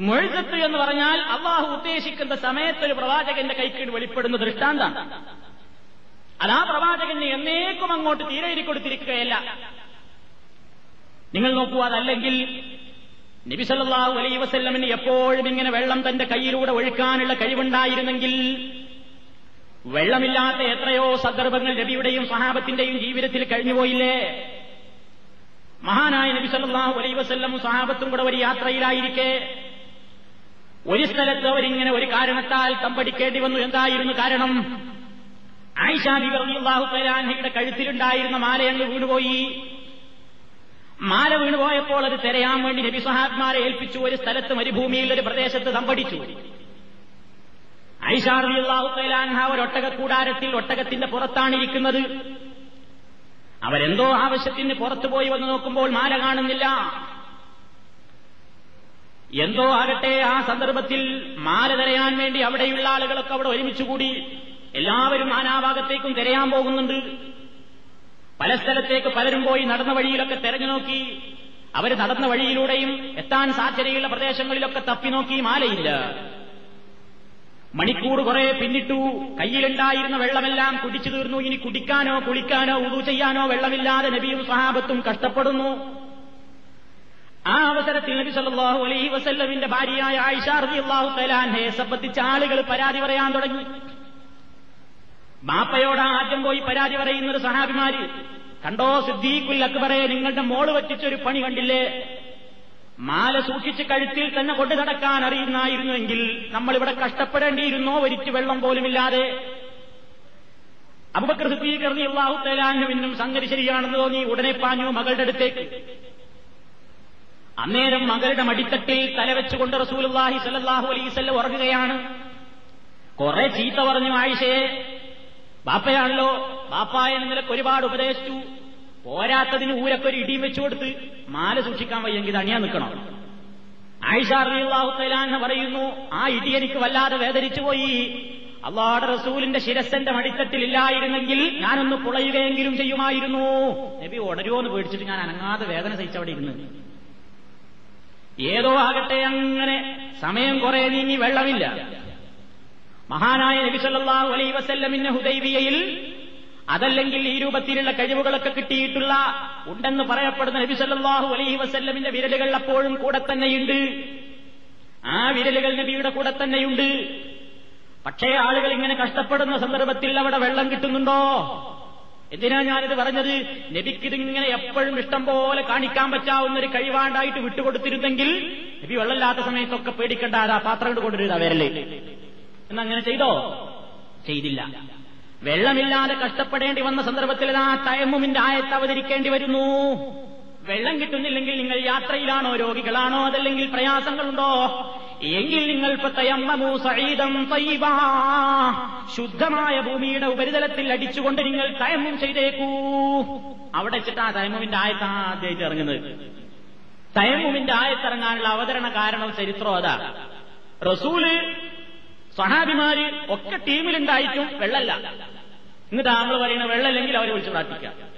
മുഴുസത്ത് എന്ന് പറഞ്ഞാൽ അള്ളാഹു ഉദ്ദേശിക്കുന്ന സമയത്ത് ഒരു പ്രവാചകന്റെ കൈക്കീട് വെളിപ്പെടുന്ന ദൃഷ്ടാന്താണ് അതാ പ്രവാചകന് എന്നേക്കും അങ്ങോട്ട് തീരെ കൊടുത്തിരിക്കുകയല്ല. നിങ്ങൾ നോക്കൂ അതല്ലെങ്കിൽ നബിസല്ലാഹു അലൈ വസല്ലമിന് എപ്പോഴും ഇങ്ങനെ വെള്ളം തന്റെ കയ്യിലൂടെ ഒഴുക്കാനുള്ള കഴിവുണ്ടായിരുന്നെങ്കിൽ വെള്ളമില്ലാത്ത എത്രയോ സന്ദർഭങ്ങൾ നബിയുടെയും സഹാബത്തിന്റെയും ജീവിതത്തിൽ കഴിഞ്ഞുപോയില്ലേ? മഹാനായ നബി വസല്ലം സഹാബത്തും കൂടെ ഒരു യാത്രയിലായിരിക്കെ. ഒരു സ്ഥലത്ത് അവരിങ്ങനെ ഒരു കാരണത്താൽ തമ്പടിക്കേണ്ടി വന്നു എന്തായിരുന്നു കാരണം? ആയിഷാബി റളിയല്ലാഹു തആലാഹയുടെ കഴുത്തിലുണ്ടായിരുന്ന മാലയങ്ങ് വീണുപോയി. മാല വീണുപോയപ്പോൾ അത് തിരയാൻ വേണ്ടി നബി ഏൽപ്പിച്ചു. ഒരു സ്ഥലത്ത് മരുഭൂമിയിൽ ഒരു പ്രദേശത്ത് തമ്പടിച്ചു. ഐഷാറിയാഹു ഒരു ഒട്ടക കൂടാരത്തിൽ ഒട്ടകത്തിന്റെ പുറത്താണിരിക്കുന്നത് അവരെന്തോ ആവശ്യത്തിന് പുറത്തു പോയി വന്ന് നോക്കുമ്പോൾ മാല കാണുന്നില്ല. എന്തോ ആകട്ടെ ആ സന്ദർഭത്തിൽ മാല തിരയാൻ വേണ്ടി അവിടെയുള്ള ആളുകളൊക്കെ അവിടെ ഒരുമിച്ചുകൂടി എല്ലാവരും നാനാഭാഗത്തേക്കും തിരയാൻ പോകുന്നുണ്ട്. പല സ്ഥലത്തേക്ക് പലരും പോയി നടന്ന വഴിയിലൊക്കെ തെരഞ്ഞു നോക്കി. അവർ നടന്ന വഴിയിലൂടെയും എത്താൻ സാധ്യതയുള്ള പ്രദേശങ്ങളിലൊക്കെ തപ്പി നോക്കി മാലയില്ല. മണിക്കൂർ കുറെ പിന്നിട്ടു. കയ്യിലുണ്ടായിരുന്ന വെള്ളമെല്ലാം കുടിച്ചു തീർന്നു. ഇനി കുടിക്കാനോ കുളിക്കാനോ ഉതു ചെയ്യാനോ വെള്ളമില്ലാതെ നബിയും സഹാബത്തും കഷ്ടപ്പെടുന്നു. ആ അവസരത്തിൽ നബി സല്ലാഹു അലൈഹി വസല്ലമിന്റെ ഭാര്യയായ ആയിഷ റളിയല്ലാഹു തആലാനെ സംബന്ധിച്ച ആളുകൾ പരാതി പറയാൻ തുടങ്ങി. ബാപ്പയോട് ആദ്യം പോയി പരാതി പറയുന്ന ഒരു സഹാബിമാര് കണ്ടോ സിദ്ദീഖുൽ അക്ബറെ നിങ്ങളുടെ മോൾ വറ്റിച്ചൊരു പണി കണ്ടില്ലേ? മാല സൂക്ഷിച്ച് കഴുത്തിൽ തന്നെ കൊണ്ടു നടക്കാൻ അറിയുന്നായിരുന്നുവെങ്കിൽ നമ്മളിവിടെ കഷ്ടപ്പെടേണ്ടിയിരുന്നോ? ഒരിച്ചു വെള്ളം പോലുമില്ലാതെ അബുബക്കർ സിദ്ദീഖ് റളിയല്ലാഹു തആലാഹുവിനും സംഗതി ശരിയാണെന്ന് തോന്നി. ഉടനെ പാഞ്ഞു മകളുടെ അടുത്തേക്ക്. അന്നേരം മകളുടെ മടിത്തട്ടിൽ തലവെച്ചുകൊണ്ട് റസൂലുള്ളാഹി സ്വല്ലല്ലാഹു അലൈഹി വസല്ലം ഉറങ്ങുകയാണ്. കുറെ ചീത്ത പറഞ്ഞു ആയിഷയെ ബാപ്പയാണല്ലോ ബാപ്പ എന്ന നിലയ്ക്ക് ഒരുപാട് ഉപദേശിച്ചു. പോരാത്തതിന് ഊരൊക്കെ ഒരു ഇടിയും വെച്ചു കൊടുത്ത് മാല സൂക്ഷിക്കാൻ വയ്യെങ്കിൽ അണിയാൻ നിൽക്കണം. ആയിഷ ആയിഷാറിയാഹുത്തലാന്ന് പറയുന്നു ആ ഇടി എനിക്ക് വല്ലാതെ വേദനിച്ചു പോയി. അള്ളാടെ റസൂലിന്റെ ശിരസന്റെ മടിത്തട്ടിലില്ലായിരുന്നെങ്കിൽ ഞാനൊന്ന് പുളയുകയെങ്കിലും ചെയ്യുമായിരുന്നു. നബി ഉടരുമോ എന്ന് പേടിച്ചിട്ട് ഞാൻ അനങ്ങാതെ വേദന സഹിച്ചവിടെ ഇരുന്ന് ഏതോ ആകട്ടെ അങ്ങനെ സമയം കുറെ നീങ്ങി വെള്ളമില്ല. മഹാനായ നബി സല്ലല്ലാഹു അലൈഹി വസല്ലമിന്റെ ഹുദൈബിയയിൽ അതല്ലെങ്കിൽ ഈ രൂപത്തിലുള്ള കഴിവുകളൊക്കെ കിട്ടിയിട്ടുള്ള ഉണ്ടെന്ന് പറയപ്പെടുന്ന നബിസല്ലാഹു അലൈഹി വസല്ലമിന്റെ വിരലുകൾ അപ്പോഴും കൂടെ തന്നെയുണ്ട്. ആ വിരലുകൾ നബിയുടെ കൂടെ തന്നെയുണ്ട്. പക്ഷേ ആളുകൾ ഇങ്ങനെ കഷ്ടപ്പെടുന്ന സന്ദർഭത്തിൽ അവിടെ വെള്ളം കിട്ടുന്നുണ്ടോ? എന്തിനാ ഞാനിത് പറഞ്ഞത്? നബിക്കിതിങ്ങനെ എപ്പോഴും ഇഷ്ടം പോലെ കാണിക്കാൻ പറ്റാവുന്ന ഒരു കഴിവാണ്ടായിട്ട് വിട്ടുകൊടുത്തിരുന്നെങ്കിൽ നബി വെള്ളമില്ലാത്ത സമയത്തൊക്കെ പേടിക്കണ്ട അതാ പാത്രം കൊണ്ടുവരുതാ വരല്ലേ എന്നങ്ങനെ ചെയ്തോ? ചെയ്തില്ല. വെള്ളമില്ലാതെ കഷ്ടപ്പെടേണ്ടി വന്ന സന്ദർഭത്തിൽ ആ തയമ്മുമിന്റെ ആയത്ത് അവതരിക്കേണ്ടി വരുന്നു. വെള്ളം കിട്ടുന്നില്ലെങ്കിൽ നിങ്ങൾ യാത്രയിലാണോ? രോഗികളാണോ? അതല്ലെങ്കിൽ പ്രയാസങ്ങളുണ്ടോ? എങ്കിൽ നിങ്ങൾ ശുദ്ധമായ ഭൂമിയുടെ ഉപരിതലത്തിൽ അടിച്ചുകൊണ്ട് നിങ്ങൾ തയമ്മും ചെയ്തേക്കൂ. അവിടെ വെച്ചിട്ടാ തയമ്മുവിന്റെ ആയത്ത് ആദ്യമായിട്ട് ഇറങ്ങുന്നത്. തയമ്മുവിന്റെ ആയത്തിറങ്ങാനുള്ള അവതരണ കാരണം ചരിത്രം അതാ. റസൂൽ സഹാബിമാര് ഒക്കെ ടീമിലുണ്ടായിട്ടും വെള്ളല്ല. എന്നിട്ട് നമ്മൾ പറയുന്ന വെള്ളമില്ലെങ്കിൽ അവരെ വിളിച്ച് പ്രാർത്ഥിക്കാം.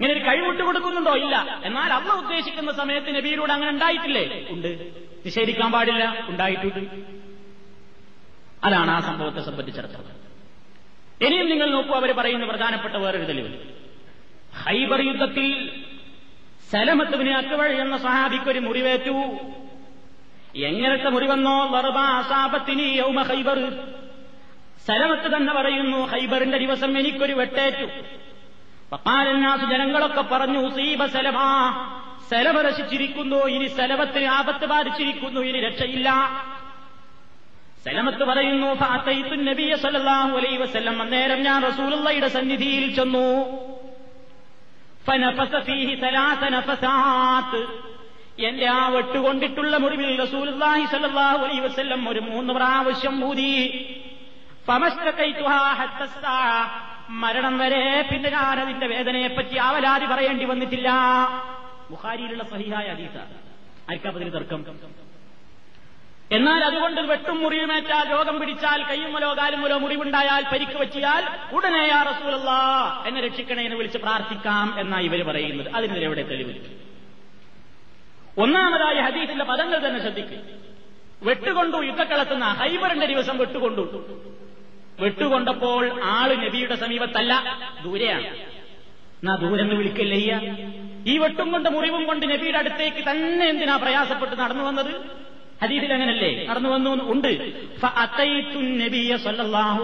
ഇങ്ങനെ ഒരു കഴിവിട്ട് കൊടുക്കുന്നുണ്ടോ? ഇല്ല. എന്നാൽ അള്ള ഉദ്ദേശിക്കുന്ന സമയത്ത് നബിയിലൂടെ അങ്ങനെ ഉണ്ടായിട്ടില്ലേ? ഉണ്ട്. നിഷേധിക്കാൻ പാടില്ല. ഉണ്ടായിട്ടുണ്ട്. അതാണ് ആ സംഭവത്തെ സംബന്ധിച്ചിടത്തോളം ഇനിയും നിങ്ങൾ നോക്കൂ അവർ പറയുന്ന പ്രധാനപ്പെട്ട വേറൊരു തെളിവ്. ഹൈബർ യുദ്ധത്തിൽ സലമത്തുവിനെ അക്കുവഴി എന്ന സഹാബിക്കൊരു മുറിവേറ്റു. എങ്ങനത്തെ മുറിവെന്നോ? വെറുബ അസാപത്തിന് യൗമ ഹൈബർ സലമത്ത് തന്നെ പറയുന്നു ഹൈബറിന്റെ ദിവസം എനിക്കൊരു വെട്ടേറ്റു. പപ്പാലന്നാസ് ജനങ്ങളൊക്കെ പറഞ്ഞു സീബ സലമാ സലമ രസിച്ചിരിക്കുന്നു ഇനി സലമത്തിന് ആപത്ത് ബാധിച്ചിരിക്കുന്നു ഇനി രക്ഷയില്ല. സലമത്ത് പറയുന്നു ഫാത്തൈത്തു നബിയ സല്ലല്ലാഹു അലൈഹി വസല്ലം അന്നേരം ഞാൻ റസൂലുള്ളയുടെ സന്നിധിയിൽ ചെന്നു. സലാസ നഫസാത്ത്. എന്റെ ആ വെട്ടുകൊണ്ടിട്ടുള്ള മുറിവിൽ റസൂലുള്ളാഹി സല്ലല്ലാഹു അലൈഹി വസല്ലം ഒരു മൂന്ന് പ്രാവശ്യം ഊതി. ഹത്തസ്സാ മരണം വരെ പിന്നെ ഞാൻ അതിന്റെ വേദനയെപ്പറ്റി ആവലാതി പറയേണ്ടി വന്നിട്ടില്ല. ബുഹാരിയിലുള്ള സഹിഹായ അതീത അരിക്കാപ്പതിന് തർക്കം? എന്നാൽ അതുകൊണ്ട് വെട്ടും മുറിയുമേറ്റാൽ രോഗം പിടിച്ചാൽ കയ്യുമലോ കാലുമലോ മുറിവുണ്ടായാൽ പരിക്ക് പറ്റിയാൽ ഉടനെ ആ റസൂലല്ല എന്നെ രക്ഷിക്കണേ എന്ന് വിളിച്ച് പ്രാർത്ഥിക്കാം എന്നാണ് ഇവർ പറയുന്നത്. അതിനെതിരെ എവിടെ തെളിവ് ഒന്നാമതായി ഹദീസിന്റെ പദങ്ങൾ തന്നെ ശ്രദ്ധിക്കും. വെട്ടുകൊണ്ടു യുദ്ധക്കളത്തുന്ന ഹൈബറിന്റെ ദിവസം വെട്ടുകൊണ്ടു. വെട്ടുകൊണ്ടപ്പോൾ ആൾ നബിയുടെ സമീപത്തല്ല ദൂരെയാണ്. എന്നാ ദൂരെന്ന് വിളിക്കല്ലയ്യ ഈ വെട്ടും കൊണ്ട് മുറിവും കൊണ്ട് നബിയുടെ അടുത്തേക്ക് തന്നെ എന്തിനാ പ്രയാസപ്പെട്ട് നടന്നു വന്നത്? ഹദീസിൽ അങ്ങനല്ലേ? നടന്നു വന്നു ഉണ്ട്.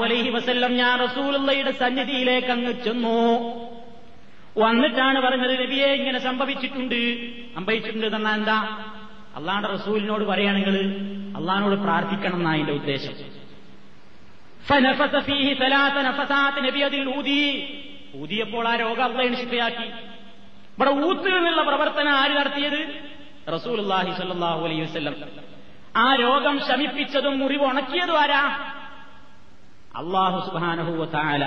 അലൈഹി വസല്ലം ഞാൻ റസൂലുള്ളയുടെ സന്നിധിയിലേക്ക് അങ്ങ് ചെന്നു. വന്നിട്ടാണ് പറഞ്ഞത് നബിയെ ഇങ്ങനെ സംഭവിച്ചിട്ടുണ്ട്. സംഭവിച്ചിട്ടുണ്ട് എന്നാ എന്താ? അള്ളാന്റെ റസൂലിനോട് പറയുകയാണെങ്കിൽ അള്ളഹാനോട് പ്രാർത്ഥിക്കണം എന്നാ എന്റെ ഉദ്ദേശം ഫനഫസ ഫീഹി സലാസ നഫസാത്ത് നബി അതിൽ ഊതി ഊതിയപ്പോൾ ആ രോഗം അള്ളയെ ശിഫയാക്കി. ഇവിടെ ഊത്തിൽ നിന്നുള്ള പ്രവർത്തനം ആര് നടത്തിയത്? റസൂൽഹി സ്വല്ലല്ലാഹു അലൈഹി വസല്ലം. ആ രോഗം ശമിപ്പിച്ചതും മുറിവ് ഉണക്കിയതും ആരാ? അള്ളാഹു സുബ്ഹാനഹു വതആല.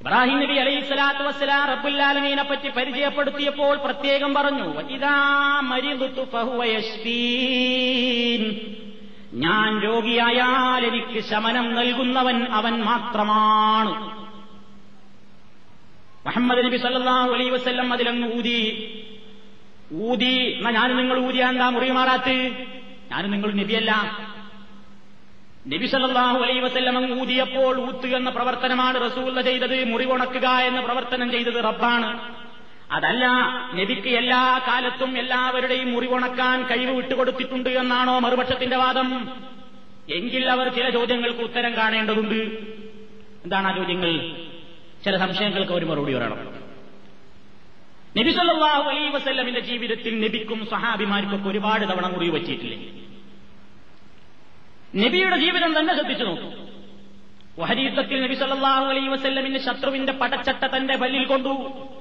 ഇബ്രാഹിം നബി അലൈഹി സ്വലാത്തു വസ്സലാം റബ്ബുല്ലാലമീനെ പറ്റി പരിചയപ്പെടുത്തിയപ്പോൾ പ്രത്യേകം പറഞ്ഞു ഇതാ യശ്ഫീൻ. ഞാൻ രോഗിയായാൽ എനിക്ക് ശമനം നൽകുന്നവൻ അവൻ മാത്രമാണ്. മുഹമ്മദ് നബി സല്ലല്ലാഹു അലൈ വസ്ല്ലം അതിലങ്ങ് ഊതി. ഊതി എന്നാ ഞാനും നിങ്ങൾ ഊതിയാ എന്താ ഞാനും മാറാത്ത്? ഞാൻ നിങ്ങൾ നബിയല്ല. നബി സല്ലാഹു അലൈ വസ്ല്ലം അങ്ങ് ഊതിയപ്പോൾ ഊത്ത് എന്ന പ്രവർത്തനമാണ് റസൂല്ല ചെയ്തത്. മുറിവുണക്കുക എന്ന പ്രവർത്തനം ചെയ്തത് റബ്ബാണ്. അതല്ല നബിക്ക് എല്ലാ കാലത്തും എല്ലാവരുടെയും മുറിവുണക്കാൻ കഴിവ് വിട്ടുകൊടുത്തിട്ടുണ്ട് എന്നാണോ മറുപക്ഷത്തിന്റെ വാദം? എങ്കിൽ അവർ ചില ചോദ്യങ്ങൾക്ക് ഉത്തരം കാണേണ്ടതുണ്ട്. എന്താണ് ആ ചോദ്യങ്ങൾ? ചില സംശയങ്ങൾക്ക് ഒരു മറുപടി പറയണം. നബി സല്ലല്ലാഹു അലൈഹി വസല്ലമിന്റെ ജീവിതത്തിൽ നബിക്കും സഹാബിമാർക്കൊക്കെ ഒരുപാട് തവണ മുറിവ് പറ്റിയിട്ടില്ലേ? നബിയുടെ ജീവിതം തന്നെ ശ്രദ്ധിച്ചു നോക്കൂ. വഹരീത്തത്തിൽ നബി സല്ലാഹു അലൈ വസ്ല്ലമിന്റെ ശത്രുവിന്റെ പടച്ചട്ട തന്റെ പല്ലിൽ കൊണ്ടു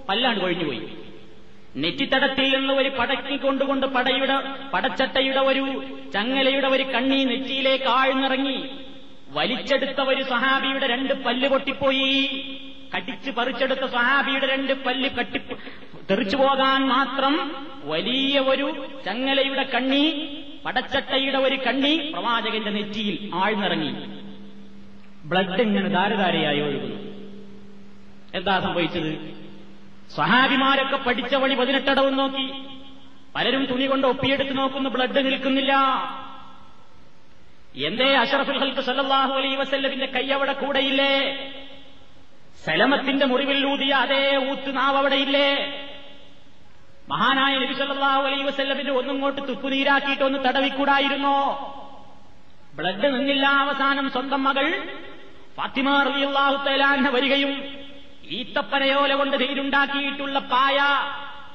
പല്ലാണ്ട് കൊഴിഞ്ഞുപോയി നെറ്റിത്തടത്തിൽ നിന്ന് ഒരു പടക്കി കൊണ്ടുകൊണ്ട് പടയുടെ പടച്ചട്ടയുടെ ഒരു ചങ്ങലയുടെ ഒരു കണ്ണി നെറ്റിയിലേക്ക് ആഴ്ന്നിറങ്ങി വലിച്ചെടുത്ത ഒരു സഹാബിയുടെ രണ്ട് പല്ല് പൊട്ടിപ്പോയി. കടിച്ച് പറിച്ചെടുത്ത സഹാബിയുടെ രണ്ട് പല്ല് കട്ടി തെറിച്ചു പോകാൻ മാത്രം വലിയ ഒരു ചങ്ങലയുടെ കണ്ണി പടച്ചട്ടയുടെ ഒരു കണ്ണി പ്രവാചകന്റെ നെറ്റിയിൽ ആഴ്ന്നിറങ്ങി. ബ്ലഡ് ഇങ്ങനെ ധാരധാരയായി ഒഴുകുന്നു. എന്താ സംഭവിച്ചത്? സഹാബിമാരൊക്കെ പഠിച്ച വഴി പതിനെട്ടടവും നോക്കി. പലരും തുണി കൊണ്ട് ഒപ്പിയെടുത്ത് നോക്കുന്നു ബ്ലഡ് നിൽക്കുന്നില്ല. എന്തേ അഷറഫുൽ ഹൽക്ക് സല്ലല്ലാഹു അലൈ വസല്ലമിന്റെ കൈ അവിടെ കൂടെയില്ലേ? സലമത്തിന്റെ മുറിവിൽ ഊതിയ അതേ ഊത്ത് നാവ് അവിടെയില്ലേ മഹാനായ നബി സല്ലാഹു അലൈ വസല്ലമിന്റെ ഒന്നുങ്ങോട്ട് തുപ്പുനീരാക്കിയിട്ട് ഒന്ന് തടവിക്കൂടായിരുന്നോ? ബ്ലഡ് നിന്നില്ല അവസാനം സ്വന്തം മകൾ ഫാത്തിമ റളിയല്ലാഹു തആല വരികയും ഈത്തപ്പനയോല കൊണ്ട് തീരുണ്ടാക്കിയിട്ടുള്ള പായ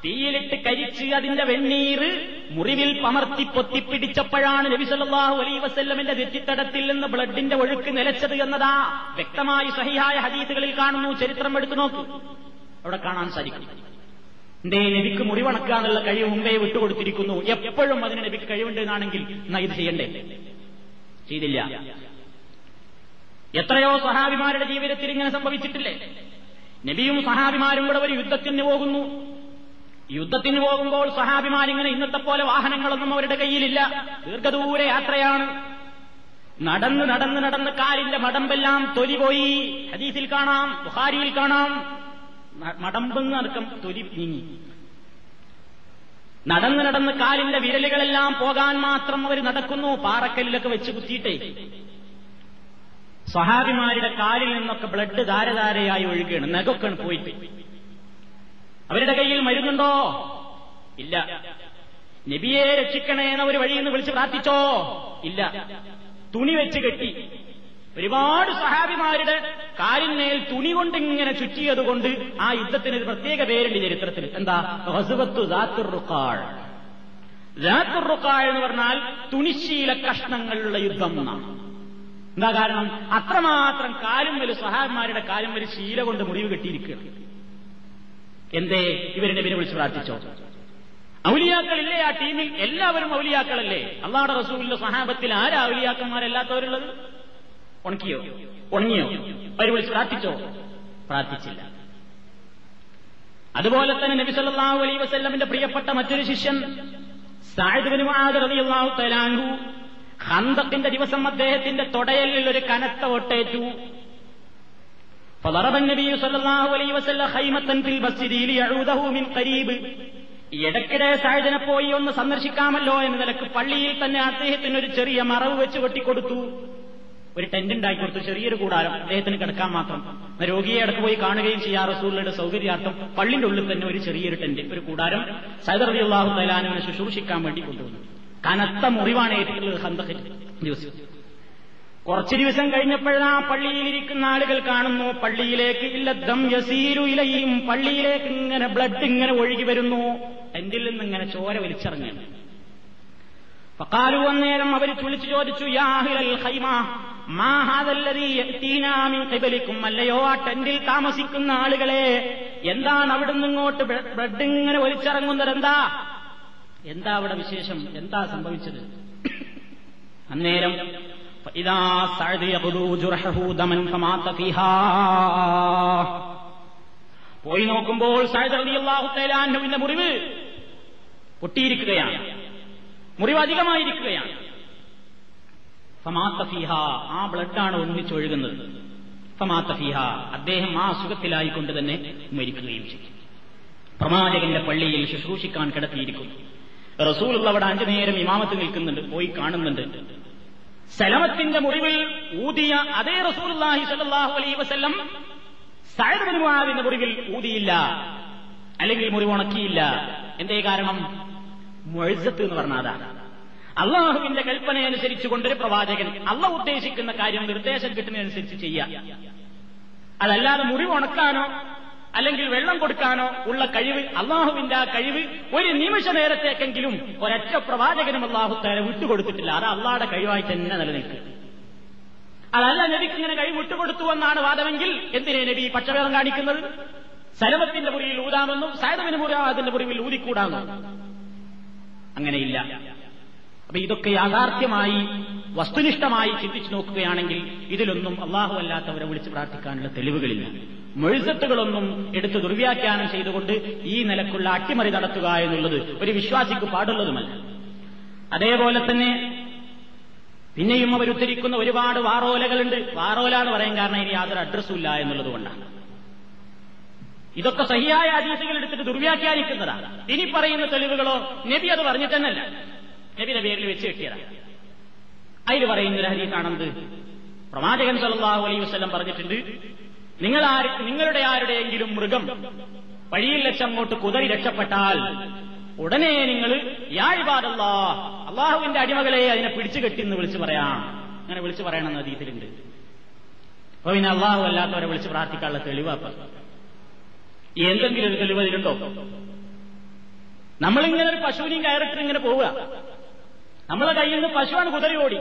തീയിലിട്ട് കരിച്ച് അതിന്റെ വെണ്ണീര് മുറിവിൽ പമർത്തി പൊത്തിപ്പിടിച്ചപ്പോഴാണ് നബിസല്ലാഹു അലൈ വസല്ലമിന്റെ നെറ്റിത്തടത്തിൽ നിന്ന് ബ്ലഡിന്റെ ഒഴുക്ക് നിലച്ചത് എന്നതാ വ്യക്തമായി സഹിഹായ ഹദീസുകളിൽ കാണുന്നു. ചരിത്രം എടുത്തു നോക്കൂ. അവിടെ കാണാൻ സാധിക്കും. എന്തേ നബിക്ക് മുറിവണക്കാനുള്ള കഴിവ് മുമ്പേ വിട്ടുകൊടുത്തിരിക്കുന്നു. എപ്പോഴും അതിന് നബിക്ക് കഴിവുണ്ടെന്നാണെങ്കിൽ എന്നാ ഇത് ചെയ്യണ്ടേ? ചെയ്തില്ല. എത്രയോ സഹാബിമാരുടെ ജീവിതത്തിൽ ഇങ്ങനെ സംഭവിച്ചിട്ടില്ലേ? നബിയും സഹാബിമാരും കൂടെ ഒരു യുദ്ധത്തിന് പോകുന്നു. യുദ്ധത്തിന് പോകുമ്പോൾ സഹാബിമാരിങ്ങനെ ഇന്നത്തെ പോലെ വാഹനങ്ങളൊന്നും അവരുടെ കയ്യിലില്ല. ദീർഘദൂര യാത്രയാണ്. നടന്ന് നടന്ന് നടന്ന് കാലിന്റെ മടമ്പെല്ലാം തൊലി പോയി ഹദീസിൽ കാണാം ബുഹാരിയിൽ കാണാം. മടമ്പെന്ന് അടക്കം തൊലി നീങ്ങി. നടന്ന് നടന്ന് കാലിന്റെ വിരലുകളെല്ലാം പോകാൻ മാത്രം അവർ നടക്കുന്നു. പാറക്കല്ലിലൊക്കെ വെച്ച് കുത്തിയിട്ടേ. സഹാബിമാരുടെ കാലിൽ നിന്നൊക്കെ ബ്ലഡ് ധാരധാരയായി ഒഴുകുകയാണ് നഖൊക്കെയാണ് പോയിട്ട്. അവരുടെ കയ്യിൽ മരുന്നുണ്ടോ? ഇല്ല. നബിയെ രക്ഷിക്കണേ എന്ന ഒരു വഴിയിൽ നിന്ന് വിളിച്ച് പ്രാർത്ഥിച്ചോ? ഇല്ല. തുണി വെച്ച് കെട്ടി. ഒരുപാട് സഹാബിമാരുടെ കാലിന്മേൽ തുണി കൊണ്ട് ഇങ്ങനെ ചുറ്റിയതുകൊണ്ട് ആ യുദ്ധത്തിന് ഒരു പ്രത്യേക പേരുണ്ട് ചരിത്രത്തിൽ. എന്താ? ഹസുബത്തു ദാത്തുറുക്കാൾ റുക്കാൾ എന്ന് പറഞ്ഞാൽ തുണിശീല കഷ്ണങ്ങളുള്ള യുദ്ധം എന്നാണ്. എന്താ കാരണം? അത്രമാത്രം കാലും വലു സഹാബിമാരുടെ കാലും വലു ശീല കൊണ്ട് മുറിവ് കെട്ടിയിരിക്കുകയാണ്. എന്തേ? ഇവരുടെ പേര് വിളിച്ച് പ്രാർത്ഥിച്ചോ? ഔലിയാക്കളില്ലേ ആ ടീമിൽ? എല്ലാവരും ഔലിയാക്കളല്ലേ? അള്ളാടെ റസൂലിന്റെ സഹാബത്തിൽ ആരാ ഔലിയാക്കന്മാരല്ലാത്തവരുള്ളത് ഉണക്കിയോ? ഉണങ്ങിയോ? അവർ വിളിച്ച് പ്രാർത്ഥിച്ചോ? പ്രാർത്ഥിച്ചില്ല. അതുപോലെ തന്നെ നബി സല്ലല്ലാഹു അലൈഹി വസ്ല്ലമിന്റെ പ്രിയപ്പെട്ട മറ്റൊരു ശിഷ്യൻ സായിദ് ബിൻ ഹന്തത്തിന്റെ ദിവസം അദ്ദേഹത്തിന്റെ തൊടയലിൽ ഒരു കനത്ത ഒട്ടേറ്റു. ഇടയ്ക്കിടെ സായുധനെ പോയി ഒന്ന് സന്ദർശിക്കാമല്ലോ എന്ന നിലയ്ക്ക് പള്ളിയിൽ തന്നെ അദ്ദേഹത്തിന് ഒരു ചെറിയ മറവ് വെച്ച് വെട്ടിക്കൊടുത്തു. ഒരു ടെന്റ് ഉണ്ടാക്കി കൊടുത്തു ചെറിയൊരു കൂടാരം. അദ്ദേഹത്തിന് കിടക്കാൻ മാത്രം. രോഗിയെ അടുത്ത് പോയി കാണുകയും ചെയ്യാ റസൂലിന്റെ സൗകര്യാർത്ഥം. പള്ളിന്റെ ഉള്ളിൽ തന്നെ ഒരു ചെറിയൊരു ടെന്റ് ഒരു കൂടാരം. സൈദർ അലി അള്ളാഹു തലാനുവിനെ ശുശ്രൂഷിക്കാൻ വേണ്ടി കൊണ്ടുവന്നു. കനത്ത മുറിവാണ് ഏറ്റിട്ടുള്ളത് ഹന്തഖ് ദിവസം. കുറച്ച് ദിവസം കഴിഞ്ഞപ്പോഴാ പള്ളിയിലിരിക്കുന്ന ആളുകൾ കാണുന്നു. പള്ളിയിലേക്ക് ഇല്ലദ്ദം യസീരു ഇലയും പള്ളിയിലേക്ക് ഇങ്ങനെ ബ്ലഡ് ഇങ്ങനെ ഒഴുകി വരുന്നു. എന്തിൽ നിന്ന് ഇങ്ങനെ ചോര വലിച്ചിറങ്ങുന്നു പക്കാലു അന്നേരം അവർ ചുളിച്ചു ചോദിച്ചു യാഹിലൽ ഖൈമ മാ ഹാദല്ലദീ യഅതീനാ മിൻ ഖിബലിക്കും? അല്ലയോ ആ ടെന്റിൽ താമസിക്കുന്ന ആളുകളെ എന്താണ് അവിടുന്ന് ഇങ്ങോട്ട് ബ്ലഡ് ഇങ്ങനെ വലിച്ചിറങ്ങുന്നത് എന്താ? എന്താ അവിടെ വിശേഷം? എന്താ സംഭവിച്ചത്? അന്നേരം പോയി നോക്കുമ്പോൾ മുറിവ് പൊട്ടിയിരിക്കുകയാണ്. മുറിവ് അധികമായിരിക്കുകയാണ്. ഫമാത്തഫീഹ ആ ബ്ലഡാണ് ഒന്നിച്ചൊഴുകുന്നത് ഫമാത്തഫീഹ അദ്ദേഹം ആ അസുഖത്തിലായിക്കൊണ്ട് തന്നെ മരിക്കുകയും ചെയ്യും പ്രമാചകന്റെ പള്ളിയിൽ ശുശ്രൂഷിക്കാൻ കിടത്തിയിരിക്കുന്നു. റസൂൽ അവിടെ അഞ്ചു നേരം ഇമാമത്ത് നിൽക്കുന്നുണ്ട് പോയി കാണുന്നുണ്ട്. സലമത്തിന്റെ മുറിവിൽ ഊതിയ അതേ റസൂലുള്ളാഹി സ്വല്ലല്ലാഹു അലൈഹി വസല്ലം സഅദ് ബിൻ മുറിവിൽ ഊതിയില്ല അല്ലെങ്കിൽ മുറിവുണക്കിയില്ല എന്തേ കാരണം? മുഴസത്ത് എന്ന് പറഞ്ഞാൽ അതാണ്. അള്ളാഹുവിന്റെ കൽപ്പന അനുസരിച്ച് കൊണ്ടൊരു പ്രവാചകൻ അള്ള ഉദ്ദേശിക്കുന്ന കാര്യം നിർദ്ദേശം കിട്ടുന്നതനുസരിച്ച് ചെയ്യാം. അതല്ലാതെ മുറിവ് ഉണക്കാനോ അല്ലെങ്കിൽ വെള്ളം കൊടുക്കാനോ ഉള്ള കഴിവ് അള്ളാഹുവിന്റെ ആ കഴിവ് ഒരു നിമിഷ നേരത്തേക്കെങ്കിലും ഒരൊറ്റ പ്രവാചകനും അള്ളാഹു തന്നെ വിട്ടുകൊടുത്തിട്ടില്ല. അത് അള്ളാഹുടെ കഴിവായി തന്നെ നിലനിൽക്കും. അതല്ല നബിക്ക് ഇങ്ങനെ കഴിവ് വിട്ടുകൊടുത്തു എന്നാണ് വാദമെങ്കിൽ എന്തിനെ നബി പക്ഷഭേദം കാണിക്കുന്നത്? സലമത്തിന്റെ മുറിയിൽ ഊതാമെന്നും സൈദവിന് മുറിയാതിന്റെ മുറിവിൽ ഊതിക്കൂടാമെന്നും. അങ്ങനെയില്ല. അപ്പൊ ഇതൊക്കെ യാഥാർത്ഥ്യമായി വസ്തുനിഷ്ഠമായി ചിന്തിച്ചു നോക്കുകയാണെങ്കിൽ ഇതിലൊന്നും അള്ളാഹു അല്ലാത്തവരെ വിളിച്ച് പ്രാർത്ഥിക്കാനുള്ള തെളിവുകളില്ല. മെഴുസത്തുകളൊന്നും എടുത്ത് ദുർവ്യാഖ്യാനം ചെയ്തുകൊണ്ട് ഈ നിലക്കുള്ള അട്ടിമറി നടത്തുക എന്നുള്ളത് ഒരു വിശ്വാസിക്ക് പാടുള്ളതുമല്ല. അതേപോലെ തന്നെ പിന്നെയും അവർ ഉദ്ധരിക്കുന്ന ഒരുപാട് വാറോലകളുണ്ട്. വാറോല എന്ന് പറയാൻ കാരണം ഇനി യാതൊരു അഡ്രസ്സും ഇല്ല എന്നുള്ളത് കൊണ്ടാണ്. ഇതൊക്കെ സഹിയായ അതീതികൾ എടുത്തിട്ട് ദുർവ്യാഖ്യാനിക്കുന്നതാണ്. ഇനി പറയുന്ന തെളിവുകളോ നബി അത് പറഞ്ഞിട്ടെന്നല്ല നബിയുടെ പേരിൽ വെച്ച് കെട്ടിയതാണ്. അതിൽ പറയുന്ന ഒരു ഹരീസാണെന്ത് പ്രവാചകൻ സല്ലല്ലാഹു അലൈഹി വസല്ലം പറഞ്ഞിട്ടുണ്ട് നിങ്ങൾ ആര് നിങ്ങളുടെ ആരുടെയെങ്കിലും മൃഗം വഴിയിൽ വെച്ചങ്ങോട്ട് കുതറി രക്ഷപ്പെട്ടാൽ ഉടനെ നിങ്ങൾ യാഴ്പാടല്ല അള്ളാഹുവിന്റെ അടിമകളെ അതിനെ പിടിച്ചു കെട്ടി എന്ന് വിളിച്ചു പറയാം. അങ്ങനെ വിളിച്ചു പറയണമെന്ന് അതീതിലുണ്ട് അപ്പൊ പിന്നെ അള്ളാഹു അല്ലാത്തവരെ വിളിച്ച് പ്രാർത്ഥിക്കാനുള്ള തെളിവാപ്പ എന്തെങ്കിലും ഒരു തെളിവ് ഇതിലുണ്ടോ നമ്മളിങ്ങനെ ഒരു പശുവിനെയും കയറിട്ട് ഇങ്ങനെ പോവുക. നമ്മളെ കയ്യിൽ നിന്ന് പശുവാണ് കുതിരി ഓടി.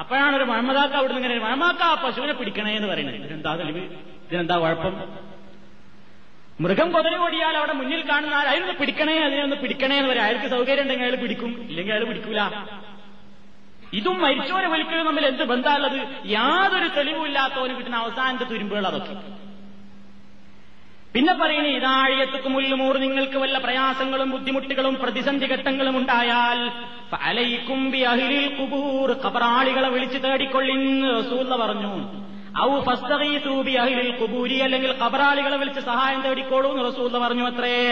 അപ്പോഴാണ് ഒരു മഴമതാക്ക നിന്ന് ഇങ്ങനെ മഴമാക്ക ആ പശുവിനെ പിടിക്കണേ എന്ന് പറയുന്നത്. ഇതിനെന്താ തെളിവ്? ഇതിനെന്താ കുഴപ്പം? മൃഗം കുതിര ഓടിയാൽ അവിടെ മുന്നിൽ കാണുന്ന ആൾ അതിനൊന്ന് പിടിക്കണേ അതിനെ ഒന്ന് പിടിക്കണേ എന്ന് പറയാം. അയാൾക്ക് സൗകര്യം ഉണ്ടെങ്കിൽ അയാൾ പിടിക്കും. ഇല്ലെങ്കിൽ അയാൾ പിടിക്കൂല. ഇതും മരിച്ചവരെ വിളിക്കുന്നത് തമ്മിൽ എന്ത് ബന്ധമുള്ളത്? യാതൊരു തെളിവുമില്ലാത്തവന് കിട്ടുന്ന അവസാനത്തെ തുരുമ്പുകൾ അതൊക്കെ. പിന്നെ പറയുന്നത് ഇതാഴിയത്തുക്ക് മുല്ലുമൂർ നിങ്ങൾക്ക് വല്ല പ്രയാസങ്ങളും ബുദ്ധിമുട്ടുകളും പ്രതിസന്ധി ഘട്ടങ്ങളും ഉണ്ടായാൽ അലൈക്കുംബി അഹിലിൽ കുബൂർ കബറാളികളെ വിളിച്ചു തേടിക്കൊള്ളിന്ന് പറഞ്ഞു. ഔ ഫസ്തൂബി അഹിലിൽ ഖുബൂരി അല്ലെങ്കിൽ കബറാളികളെ വിളിച്ച് സഹായം തേടിക്കോളൂ എന്ന് റസൂല്ല പറഞ്ഞു അത്രേ.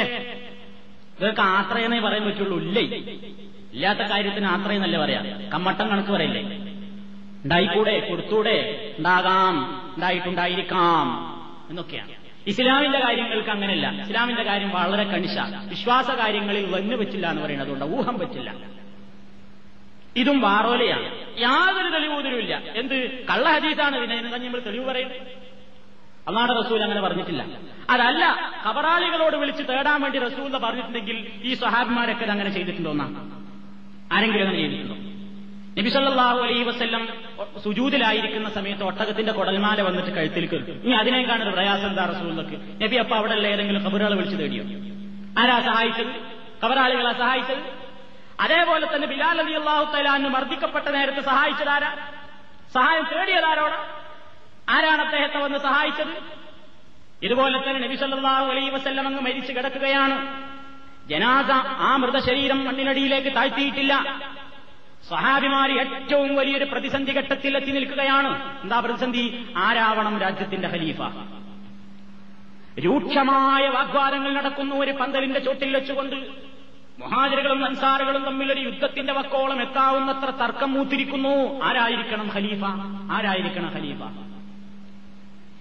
ഇതൊക്കെ ആത്രയെന്നേ പറയാൻ പറ്റുള്ളൂ. ഇല്ലേ? ഇല്ലാത്ത കാര്യത്തിന് ആത്രയെന്നല്ലേ പറയാം? കമ്മട്ടം കണക്ക് പറയില്ലേ? ഉണ്ടായിക്കൂടെ? കൊടുത്തൂടെ? ഉണ്ടാകാം. ഉണ്ടായിട്ടുണ്ടായിരിക്കാം. എന്നൊക്കെയാണ്. ഇസ്ലാമിന്റെ കാര്യങ്ങൾക്ക് അങ്ങനെയല്ല. ഇസ്ലാമിന്റെ കാര്യം വളരെ കണിശ. വിശ്വാസ കാര്യങ്ങളിൽ വന്നു പറ്റില്ല എന്ന് പറയുന്നത് അതുകൊണ്ട് ഊഹം പറ്റില്ല. ഇതും വാറോലയാണ്. യാതൊരു തെളിവൂതിരുമില്ല. എന്ത്? കള്ള ഹദീസാണ്. പിന്നെ നമ്മൾ തെളിവ് പറയുന്നത് അള്ളാഹുടെ റസൂൽ അങ്ങനെ പറഞ്ഞിട്ടില്ല. അതല്ല കബറാളികളോട് വിളിച്ച് തേടാൻ വേണ്ടി റസൂൽ പറഞ്ഞിട്ടുണ്ടെങ്കിൽ ഈ സഹാബിമാരൊക്കെ അങ്ങനെ ചെയ്തിട്ടുണ്ടോ എന്നാണ് ആരെങ്കിലും അങ്ങനെ ചെയ്തിട്ടുണ്ടോ? നബി അലൈ വസ്ല്ലം സുജൂതിലായിരിക്കുന്ന സമയത്ത് ഒട്ടകത്തിന്റെ കുടൽമാല വന്നിട്ട് കഴുത്തിൽ കയറി ഇനി അതിനേക്കാണ് ഒരു പ്രയാസം എന്താ റസൂലക്ക് നബി അപ്പൊ അവിടെ ഉള്ള ഏതെങ്കിലും ഖബറുകളെ വിളിച്ചു തേടിയോ? ആരാ സഹായിച്ചത്? ഖബറാളികളാ സഹായിച്ചത്? അതേപോലെ തന്നെ ബിലാൽ അലി അള്ളാഹു തലാന്ന് മർദ്ദിക്കപ്പെട്ട നേരത്തെ സഹായിച്ചതാരാ സഹായം തേടിയതാരോട് ആരാണ് അദ്ദേഹത്തെ വന്ന് സഹായിച്ചത്? ഇതുപോലെ തന്നെ നബി സല്ലാഹു അലൈ വസ്ല്ലം അങ്ങ് മരിച്ചു കിടക്കുകയാണ്. ജനാസ ആ മൃതശരീരം മണ്ണിനടിയിലേക്ക് താഴ്ത്തിയിട്ടില്ല. സഹാബിമാർ ഏറ്റവും വലിയൊരു പ്രതിസന്ധി ഘട്ടത്തിൽ എത്തി നിൽക്കുകയാണ്. എന്താ പ്രതിസന്ധി? ആരാവണം രാജ്യത്തിന്റെ ഖലീഫ. രൂക്ഷമായ വാഗ്വാദങ്ങൾ നടക്കുന്നു ഒരു പന്തലിന്റെ ചോട്ടിൽ വെച്ചുകൊണ്ട്. മൊഹാജരുകളും അൻസാറുകളും തമ്മിൽ ഒരു യുദ്ധത്തിന്റെ വക്കോളം എത്താവുന്നത്ര തർക്കം മൂത്തിരിക്കുന്നു. ആരായിരിക്കണം ഖലീഫ? ആരായിരിക്കണം ഖലീഫ?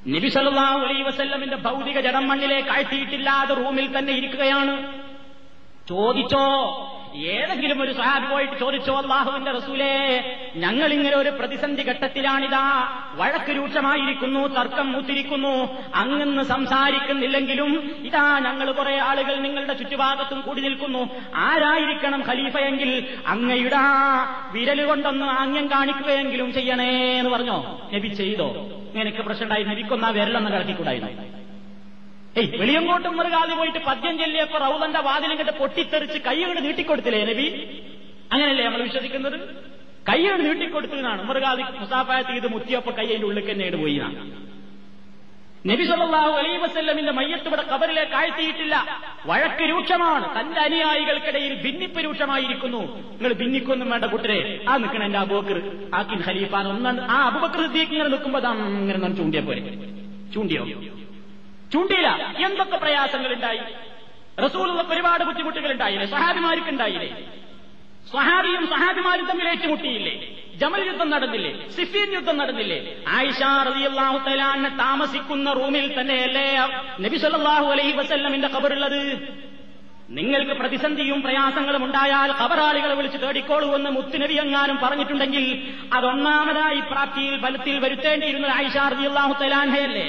നബി സല്ലല്ലാഹു അലൈഹി വസല്ലമിന്റെ ഭൗതിക ജടം മണ്ണിലേക്ക് ആഴ്ത്തിയിട്ടില്ലാതെ റൂമിൽ തന്നെ ഇരിക്കുകയാണ്. ചോദിച്ചോ? ഏതെങ്കിലും ഒരു സഹാബ് പോയിട്ട് ചോദിച്ചോ അള്ളാഹുവിന്റെ റസൂലേ ഞങ്ങൾ ഇങ്ങനെ ഒരു പ്രതിസന്ധി ഘട്ടത്തിലാണിതാ. വഴക്ക് രൂക്ഷമായിരിക്കുന്നു തർക്കം മൂത്തിരിക്കുന്നു അങ്ങന്ന് സംസാരിക്കുന്നില്ലെങ്കിലും ഇതാ ഞങ്ങൾ കുറെ ആളുകൾ നിങ്ങളുടെ ചുറ്റുഭാഗത്തും കൂടി നിൽക്കുന്നു. ആരായിരിക്കണം ഖലീഫയെങ്കിൽ അങ്ങയുടെ വിരൽ കൊണ്ടൊന്ന് ആംഗ്യം കാണിക്കുകയെങ്കിലും ചെയ്യണേ എന്ന് പറഞ്ഞോ? നബി ചെയ്തോ? ഇങ്ങനെയൊക്കെ പ്രശ്നമുണ്ടായി നബിക്കൊന്നാ വിരലൊന്ന് കിടക്കിക്കൂടായിരുന്നു ഏയ് വെളിയങ്കോട്ടും മൃഗാതി പോയിട്ട് പദ്യം ചൊല്ലിയപ്പോ റൗദന്റെ വാതിലും കണ്ട് പൊട്ടിത്തെറിച്ച് കൈകൊണ്ട് നീട്ടിക്കൊടുത്തില്ലേ നബി? അങ്ങനെയല്ലേ നമ്മൾ വിശ്വസിക്കുന്നത്? കൈകൊണ്ട് നീട്ടിക്കൊടുത്തതാണ് മൃഗാതി മുസാഫായ ഇത് മുത്തിയപ്പോ കൈ അതിന്റെ ഉള്ളിൽ തന്നെയാണ് പോയി നബി സല്ലാഹു അലൈ വസ്ല്ലമിന്റെ മയ്യത്ത് ഇവിടെ കബറിലേക്ക് ആഴ്ത്തിയിട്ടില്ല. വഴക്ക് രൂക്ഷമാണ്. തന്റെ അനുയായികൾക്കിടയിൽ ഭിന്നിപ്പ് രൂക്ഷമായിരിക്കുന്നു. നിങ്ങൾ ഭിന്നിക്കൊന്നും വേണ്ട കുട്ടരെ ആ നിൽക്കണ എന്റെ അബൂബക്കർ ആക്കിൻ ഖലീഫാൻ ഒന്നാണ്. ആ അബൂബക്കർ സിദ്ദീഖ് ഇങ്ങനെ നിൽക്കുമ്പോ അങ്ങനെ ചൂണ്ടിയ പോലെ ചൂണ്ടിയോ? ചൂണ്ടിയില്ല എന്തൊക്കെ പ്രയാസങ്ങളുണ്ടായി? റസൂലുള്ള ഒരുപാട് ബുദ്ധിമുട്ടുകൾ ഉണ്ടായില്ലേ സഹാബിമാർക്ക് ഉണ്ടായില്ലേ സഹാബിയും സഹാബിമാരും തമ്മിൽ ഏറ്റുമുട്ടിയില്ലേ? ജമൽ യുദ്ധം നടന്നില്ലേ? സിഫീൻ യുദ്ധം നടന്നില്ലേ? ആയിഷ റളിയല്ലാഹു തആല താമസിക്കുന്ന റൂമിൽ തന്നെയല്ലേ നബി സല്ലല്ലാഹു അലൈഹി വസല്ലമിന്റെ ഖബറുള്ളത്? നിങ്ങൾക്ക് പ്രതിസന്ധിയും പ്രയാസങ്ങളും ഉണ്ടായാൽ ഖബറാളികളെ വിളിച്ച് തേടിക്കോളൂ എന്ന് മുത്തുനബി എങ്ങാനും പറഞ്ഞിട്ടുണ്ടെങ്കിൽ അതൊന്നാമതായി പ്രാപ്തിയിൽ ഫലത്തിൽ വരുത്തേണ്ടിയിരുന്നത് ആയിഷ റളിയല്ലാഹു തആലയല്ലേ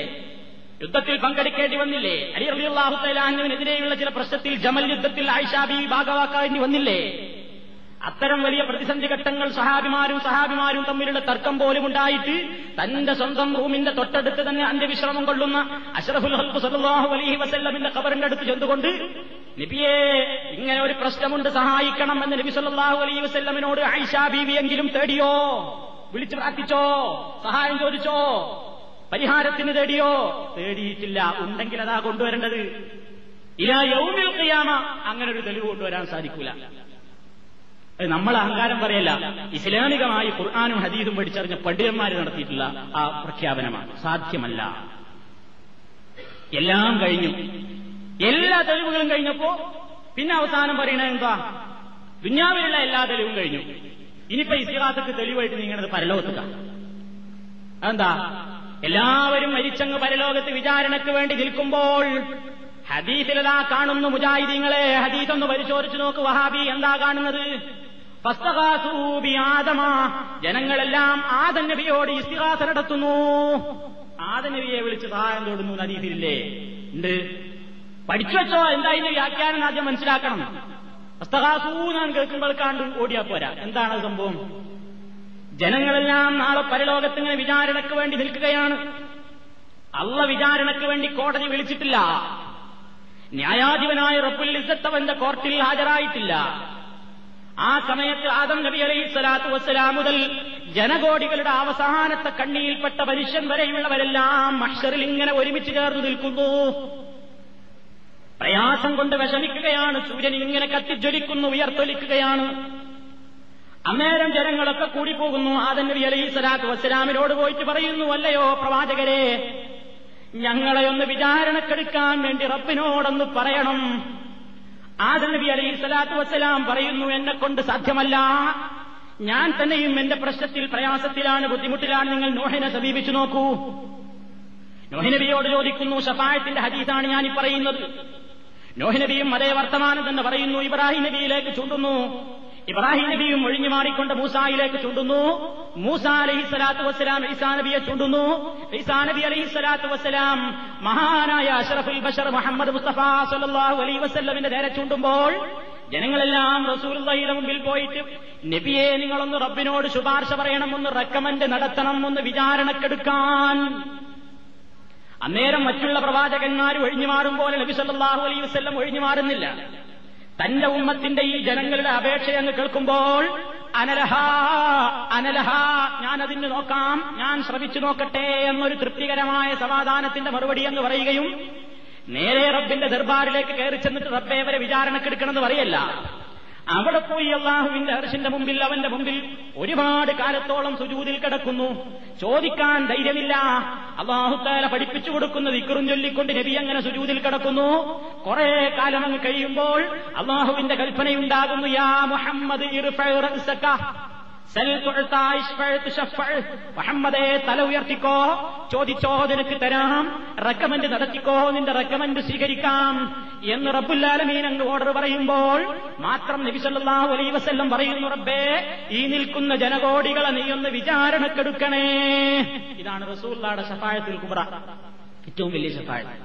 യുദ്ധത്തിൽ പങ്കെടുക്കേണ്ടി വന്നില്ലേ? അലി റളിയല്ലാഹു തആലാനുവിനെതിരെയുള്ള ചില പ്രശ്നത്തിൽ ജമൽ യുദ്ധത്തിൽ ആയിഷാബി ഭാഗവാക്കാവേണ്ടി വന്നില്ലേ? അത്തരം വലിയ പ്രതിസന്ധി ഘട്ടങ്ങൾ സഹാബിമാരും സഹാബിമാരും തമ്മിലുള്ള തർക്കം പോലും ഉണ്ടായിട്ട് തന്റെ സ്വന്തം റൂമിന്റെ തൊട്ടടുത്ത് തന്നെ അന്ത്യവിശ്രമം കൊള്ളുന്ന അഷറഫുൽ ഹൽബ് സല്ലല്ലാഹു അലൈഹി വസല്ലമിന്റെ ഖബറിന്റെ അടുത്ത് ചെന്നുകൊണ്ട് നബിയെ ഇങ്ങനെ ഒരു പ്രശ്നമുണ്ട് സഹായിക്കണം എന്ന് നബി സല്ലല്ലാഹു അലൈഹി വസല്ലമിനോട് ആയിഷാ ബീവിയെങ്കിലും തേടിയോ? വിളിച്ചു പ്രാർത്ഥിച്ചോ? സഹായം ചോദിച്ചോ? പരിഹാരത്തിന് തേടിയോ? തേടിയിട്ടില്ല. ഉണ്ടെങ്കിൽ അതാ കൊണ്ടുവരേണ്ടത്. ഇലാ യൗമിൽ ഖിയാമ. അങ്ങനെ ഒരു തെളിവ് കൊണ്ടുവരാൻ സാധിക്കൂല. നമ്മൾ അഹങ്കാരം പറയല്ല. ഇസ്ലാമികമായി ഖുർആാനും ഹദീദും പഠിച്ചറിഞ്ഞ പണ്ഡിതന്മാർ നടത്തിയിട്ടുള്ള ആ പ്രഖ്യാപനമാണ്. സാധ്യമല്ല. എല്ലാം കഴിഞ്ഞു. എല്ലാ തെളിവുകളും കഴിഞ്ഞപ്പോ പിന്നെ അവസാനം പറയണത് എന്താ? ദുന്യാവിലുള്ള എല്ലാ തെളിവും കഴിഞ്ഞു. ഇനിയിപ്പോ ഇസ്ലാസക്ക് തെളിവായിട്ട് നീങ്ങണത് പരലോകത്തുക അതെന്താ? എല്ലാവരും മരിച്ചങ്ങ് പരലോകത്ത് വിചാരണയ്ക്ക് വേണ്ടി നിൽക്കുമ്പോൾ ഹദീസിലതാ കാണുന്നു മുജാഹിദീങ്ങളെ. ഹദീസ് ഒന്ന് പരിശോധിച്ചു നോക്ക്. വഹാബി എന്താ കാണുന്നത്? ജനങ്ങളെല്ലാം ആദൻ നബിയോട് ഇസ്തിഹാസ നടത്തുന്നു. ആദൻ നബിയെ വിളിച്ച് സഹായം തോടുന്നു ഹദീസിലില്ലേ? ഉണ്ട്. പഠിച്ചു വെച്ചോ? എന്താ ഇതിന്റെ വ്യാഖ്യാനം ആദ്യം മനസ്സിലാക്കണം. അസ്തഹാസൂ ഞാൻ കേൾക്കുമ്പോൾ കാണ്ട് ഓടിയാ പോരാ. എന്താണ് സംഭവം? ജനങ്ങളെല്ലാം നാളെ പരലോകത്തിങ്ങനെ വിചാരണയ്ക്ക് വേണ്ടി നിൽക്കുകയാണ്. അള്ള വിചാരണയ്ക്ക് വേണ്ടി കോടതി വിളിച്ചിട്ടില്ല. ന്യായാധിപനായ റബ്ബുൽ ഇസത്തവന്റെ കോർട്ടിൽ ഹാജരായിട്ടില്ല. ആ സമയത്ത് ആദം നബി അലൈഹി സ്വലാത്തു വസ്സലാം മുതൽ ജനകോടികളുടെ അവസാനത്തെ കണ്ണിയിൽപ്പെട്ട മനുഷ്യൻ വരെയുള്ളവരെല്ലാം മഷറിൽ ഇങ്ങനെ ഒരുമിച്ച് ചേർന്ന് നിൽക്കുന്നു. പ്രയാസം കൊണ്ട് വിഷമിക്കുകയാണ്. സൂര്യൻ ഇങ്ങനെ കത്തിജ്വലിക്കുന്നു ഉയർത്തൊലിക്കുകയാണ്. അന്നേരം ജനങ്ങളൊക്കെ കൂടി പോകുന്നു ആദൻ നബി അലൈഹി സ്വലാത്തു വസ്സലാമിനോട് പോയിട്ട് പറയുന്നു അല്ലയോ പ്രവാചകരെ ഞങ്ങളെ ഒന്ന് വിചാരണക്കെടുക്കാൻ വേണ്ടി റബ്ബിനോടൊന്ന് പറയണം. ആദൻ നബി അലൈഹി സ്വലാത്തു വസ്സലാം പറയുന്നു എന്നെ കൊണ്ട് സാധ്യമല്ല. ഞാൻ തന്നെയും എന്റെ പ്രശ്നത്തിൽ പ്രയാസത്തിലാണ് ബുദ്ധിമുട്ടിലാണ്. നിങ്ങൾ നോഹിനെ സമീപിച്ചു നോക്കൂ. നോഹിനബിയോട് ചോദിക്കുന്നു ഷഫായത്തിന്റെ ഹദീസാണ് ഞാൻ ഈ പറയുന്നത് നോഹിനബിയും അതേ വർത്തമാനം തന്നെ പറയുന്നു. ഇബ്രാഹിം നബിയിലേക്ക് ചൂണ്ടുന്നു ഇബ്രാഹിം നബിയും ഒഴിഞ്ഞു മാറിക്കൊണ്ട് മൂസായിലേക്ക് ചൂണ്ടുന്നു. മൂസ അലഹി സ്വലാത്തു വസ്സലാം ഈസാ നബിയെ ചൂണ്ടുന്നു. ഈസാ നബി അലഹി സ്വലാത്തു വസ്സലാം മഹാനായ അഷറഫുൽ ബഷർ മുഹമ്മദ് മുസ്തഫ സല്ലാഹു അലൈ വസ്ല്ലമിന്റെ നേരെ ചൂണ്ടുമ്പോൾ ജനങ്ങളെല്ലാം റസൂലുള്ളയുടെ മുമ്പിൽ പോയിട്ട് നബിയെ നിങ്ങളൊന്ന് റബ്ബിനോട് ശുപാർശ പറയണം ഒന്ന് റെക്കമെന്റ് നടത്തണം ഒന്ന് വിചാരണക്കെടുക്കാൻ. അന്നേരം മറ്റുള്ള പ്രവാചകന്മാർ ഒഴിഞ്ഞു മാറും പോലെ നബി സല്ലാഹു വസ്ല്ലം ഒഴിഞ്ഞു മാറുന്നില്ല. തന്റെ ഉമ്മത്തിന്റെ ഈ ജനങ്ങളുടെ അപേക്ഷ അങ്ങ് കേൾക്കുമ്പോൾ അനലഹ അനലഹ ഞാൻ അതിന് നോക്കാം ഞാൻ ശ്രമിച്ചു നോക്കട്ടെ എന്നൊരു തൃപ്തികരമായ സമാധാനത്തിന്റെ മറുപടി എന്ന് പറയുകയും നേരെ റബ്ബിന്റെ ദർബാറിലേക്ക് കയറി ചെന്നിട്ട് റബ്ബെ വരെ വിചാരണക്കെടുക്കണമെന്ന് പറയല്ല. അവിടെ പോയി അള്ളാഹുവിന്റെ ഹർഷിന്റെ മുമ്പിൽ അവന്റെ മുമ്പിൽ ഒരുപാട് കാലത്തോളം സുജൂതിൽ കിടക്കുന്നു. ചോദിക്കാൻ ധൈര്യമില്ല. അള്ളാഹുത്താല പഠിപ്പിച്ചു കൊടുക്കുന്ന വിക്കറും ചൊല്ലിക്കൊണ്ട് നബി അങ്ങനെ സുജൂതിൽ കിടക്കുന്നു. കുറെ കാലം അങ്ങ് കഴിയുമ്പോൾ അള്ളാഹുവിന്റെ കൽപ്പനയുണ്ടാകുന്നു യാ മുഹമ്മദ് മുഹമ്മദേ തല ഉയർത്തിക്കോ ചോദിച്ചോ നിനക്ക് തരാം റെക്കമെന്റ് നടത്തിക്കോ നിന്റെ റെക്കമെന്റ് സ്വീകരിക്കാം എന്ന് റബ്ബുല്ലാലമീൻ അങ്ങ് ഓർഡർ പറയുമ്പോൾ മാത്രം നബിസല്ലാഹു അലൈ വസ്ല്ലം പറയുന്നു റബ്ബേ ഈ നിൽക്കുന്ന ജനകോടികളെ നീ ഒന്ന് വിചാരണക്കെടുക്കണേ. ഇതാണ് റസൂല്ലാടെ ഷഫായത്തിൽ കുബ്ര ഏറ്റവും വലിയ ഷഫായത്ത്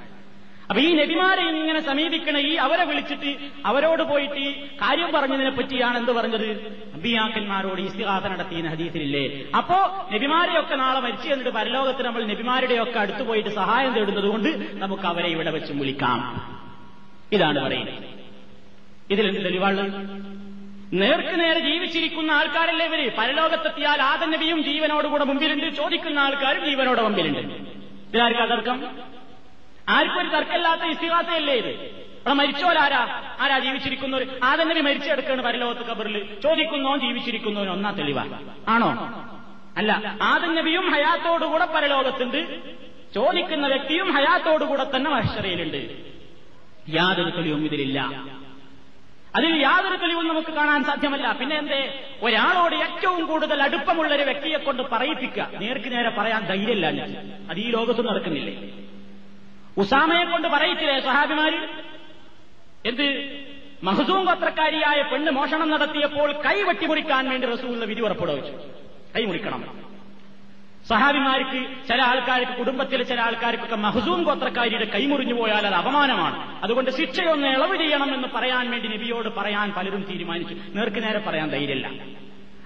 അപ്പൊ ഈ നബിമാരെ ഇങ്ങനെ സമീപിക്കണ ഈ അവരെ വിളിച്ചിട്ട് അവരോട് പോയിട്ട് കാര്യം പറഞ്ഞതിനെ പറ്റിയാണ് എന്ത് പറഞ്ഞത്? നബിയാക്കന്മാരോട് ഇസ്തിഹാസ നടത്തിയ ഹദീസിലില്ലേ? അപ്പോ നബിമാരെയൊക്കെ നാളെ മരിച്ചു എന്നിട്ട് പരലോകത്ത് നമ്മൾ നബിമാരുടെയൊക്കെ അടുത്തു പോയിട്ട് സഹായം തേടുന്നത് കൊണ്ട് നമുക്ക് അവരെ ഇവിടെ വെച്ചും വിളിക്കാം. ഇതാണ് പറയുന്നത്. ഇതിലെന്ത് തെളിവാണ്? നേർക്ക് നേരെ ജീവിച്ചിരിക്കുന്ന ആൾക്കാരല്ലേ ഇവർ? പരലോകത്തെത്തിയാൽ ആദം നബിയും ജീവനോടുകൂടെ മുമ്പിലുണ്ട്. ചോദിക്കുന്ന ആൾക്കാരും ജീവനോടെ മുമ്പിലുണ്ട്. ഇതിലാർക്കാ തർക്കം ആർക്കും ഒരു തർക്കമില്ലാത്ത ഇസ്തിഹാസയല്ലേ ഇത്? അവിടെ മരിച്ചോലാരാ ആരാ ജീവിച്ചിരിക്കുന്നവർ ആദം നബി മരിച്ചെടുക്കാണ് പരലോകത്ത് കബറിൽ ചോദിക്കുന്നോ ജീവിച്ചിരിക്കുന്നോ ഒന്നാ തെളിവാ. ആണോ? അല്ല ആദം നബിയും ഹയാത്തോടുകൂടെ പരലോകത്തുണ്ട്. ചോദിക്കുന്ന വ്യക്തിയും ഹയാത്തോടുകൂടെ തന്നെ മഹ്ഷറയിലുണ്ട്. യാതൊരു തെളിവും ഇതിലില്ല. അതിൽ യാതൊരു തെളിവും നമുക്ക് കാണാൻ സാധ്യമല്ല. പിന്നെ എന്തേ? ഒരാളോട് ഏറ്റവും കൂടുതൽ അടുപ്പമുള്ള ഒരു വ്യക്തിയെ കൊണ്ട് പറയിപ്പിക്കുക. നേർക്ക് നേരെ പറയാൻ ധൈര്യമില്ല അത് ഈ ലോകത്ത് നടക്കുന്നില്ലേ? ഉസാമയെ കൊണ്ട് പറയിച്ചില്ലേ സഹാബിമാര്? എന്ത്? മഹസൂം പത്രക്കാരിയായ പെണ്ണ് മോഷണം നടത്തിയപ്പോൾ കൈ വെട്ടിമുറിക്കാൻ വേണ്ടി റസൂലിന് വിധി ഉറപ്പെടുവിച്ചു കൈ മുറിക്കണം. സഹാബിമാർക്ക് ചില ആൾക്കാർക്ക് കുടുംബത്തിലെ ചില ആൾക്കാർക്കൊക്കെ മഹസൂം ഗോത്രക്കാരിയുടെ കൈമുറിഞ്ഞു പോയാൽ അത് അപമാനമാണ്. അതുകൊണ്ട് ശിക്ഷയൊന്ന് ഇളവ് ചെയ്യണമെന്ന് പറയാൻ വേണ്ടി നബിയോട് പറയാൻ പലരും തീരുമാനിച്ചു. നേർക്ക് നേരെ പറയാൻ ധൈര്യമില്ല.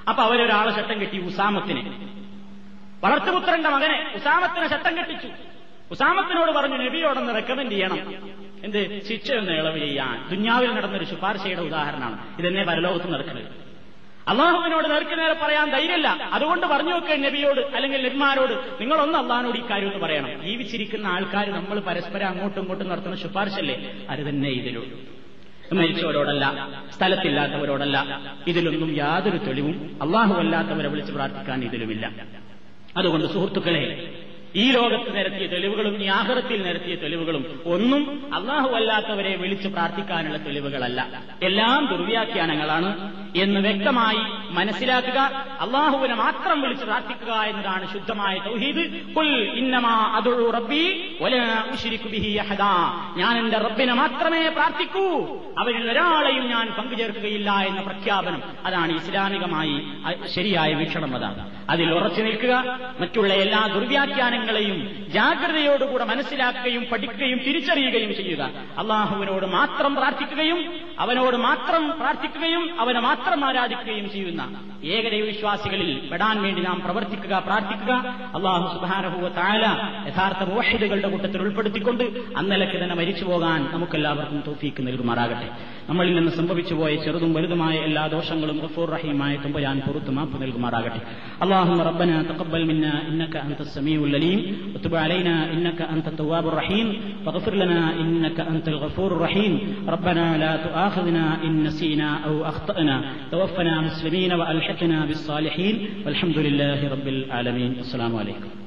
അപ്പൊ അവരൊരാളെ ചട്ടം കെട്ടി ഉസാമത്തിന്. വളർത്തുപുത്രന്റെ മകനെ ഉസാമത്തിനെ ചട്ടം കെട്ടിച്ചു. ഉസാമത്തിനോട് പറഞ്ഞു നബിയോടൊന്ന് റെക്കമെന്റ് ചെയ്യണം. എന്ത്? ശിക്ഷയൊന്ന് ഇളവ് ചെയ്യാൻ. ദുന്യാവിൽ നടന്നൊരു ശുപാർശയുടെ ഉദാഹരണമാണ്. ഇതെന്നെ പരലോകത്ത് നടക്കുന്നത്. അള്ളാഹുവിനോട് നേർക്ക് നേരെ പറയാൻ ധൈര്യമില്ല. അതുകൊണ്ട് പറഞ്ഞു നോക്കുക നബിയോട് അല്ലെങ്കിൽ നബിമാരോട് നിങ്ങളൊന്ന് അള്ളഹാനോട് ഈ കാര്യം ഒന്ന് പറയണം. ജീവിച്ചിരിക്കുന്ന ആൾക്കാർ നമ്മൾ പരസ്പരം അങ്ങോട്ടും ഇങ്ങോട്ടും നടത്തുന്ന ശുപാർശല്ലേ അത് തന്നെ ഇതിലുള്ളൂ മരിച്ചവരോടല്ല സ്ഥലത്തില്ലാത്തവരോടല്ല ഇതിലൊന്നും യാതൊരു തെളിവും അള്ളാഹു അല്ലാത്തവരെ വിളിച്ച് പ്രാർത്ഥിക്കാൻ ഇതിലുമില്ല. അതുകൊണ്ട് സുഹൃത്തുക്കളെ ഈ ലോകത്ത് നിരത്തിയ തെളിവുകളും ഈ ആഹ്റത്തിൽ നിരത്തിയ തെളിവുകളും ഒന്നും അള്ളാഹു അല്ലാത്തവരെ വിളിച്ചു പ്രാർത്ഥിക്കാനുള്ള തെളിവുകളല്ല. എല്ലാം ദുർവ്യാഖ്യാനങ്ങളാണ്. എന്ന് വ്യക്തമായി മനസ്സിലാക്കുക അള്ളാഹുവിനെ മാത്രം വിളിച്ച് പ്രാർത്ഥിക്കുക എന്നതാണ് ശുദ്ധമായ തൗഹീദ്. കുൽ ഇന്നമാ അദുഉ റബ്ബി ഞാൻ എന്റെ റബ്ബിനെ മാത്രമേ പ്രാർത്ഥിക്കൂ. അവരിൽ ഒരാളെയും ഞാൻ പങ്കുചേർക്കുകയില്ല എന്ന പ്രഖ്യാപനം. അതാണ് ഇസ്ലാമികമായി ശരിയായ വീക്ഷണം അതാണ് അതിൽ ഉറച്ചു നിൽക്കുക. മറ്റുള്ള എല്ലാ ദുർവ്യാഖ്യാനങ്ങളെയും ജാഗ്രതയോടുകൂടെ മനസ്സിലാക്കുകയും പഠിക്കുകയും തിരിച്ചറിയുകയും ചെയ്യുക. അള്ളാഹുവിനോട് മാത്രം പ്രാർത്ഥിക്കുകയും അവനോട് മാത്രം പ്രാർത്ഥിക്കുകയും അവനെ മാത്രം ആരാധിക്കുകയും ചെയ്യുന്ന ഏകദൈവ വിശ്വാസികളിൽ പെടാൻ വേണ്ടി നാം പ്രവർത്തിക്കുക പ്രാർത്ഥിക്കുക അള്ളാഹു സുബാനഹുവ താല യഥാർത്ഥ മോഷിദുകളുടെ കൂട്ടത്തിൽ ഉൾപ്പെടുത്തിക്കൊണ്ട് അന്നലക്ക് തന്നെ മരിച്ചു പോകാൻ നമുക്കെല്ലാവർക്കും തോഫീക്ക് നൽകുമാറാകട്ടെ നമ്മളിൽ നിന്ന് സംഭവിച്ചുപോയ ചെറുതും വലുതുമായ എല്ലാ ദോഷങ്ങളും ഗഫൂർ റഹീമായ തുമ്പയാൻ പുറത്തു മാപ്പ് നൽകുമാറാകട്ടെ اللهم ربنا تقبل منا انك انت السميع العليم وتب علينا انك انت التواب الرحيم واغفر لنا انك انت الغفور الرحيم ربنا لا تؤاخذنا ان نسينا او اخطانا توفنا مسلمين وألحقنا بالصالحين والحمد لله رب العالمين. السلام عليكم.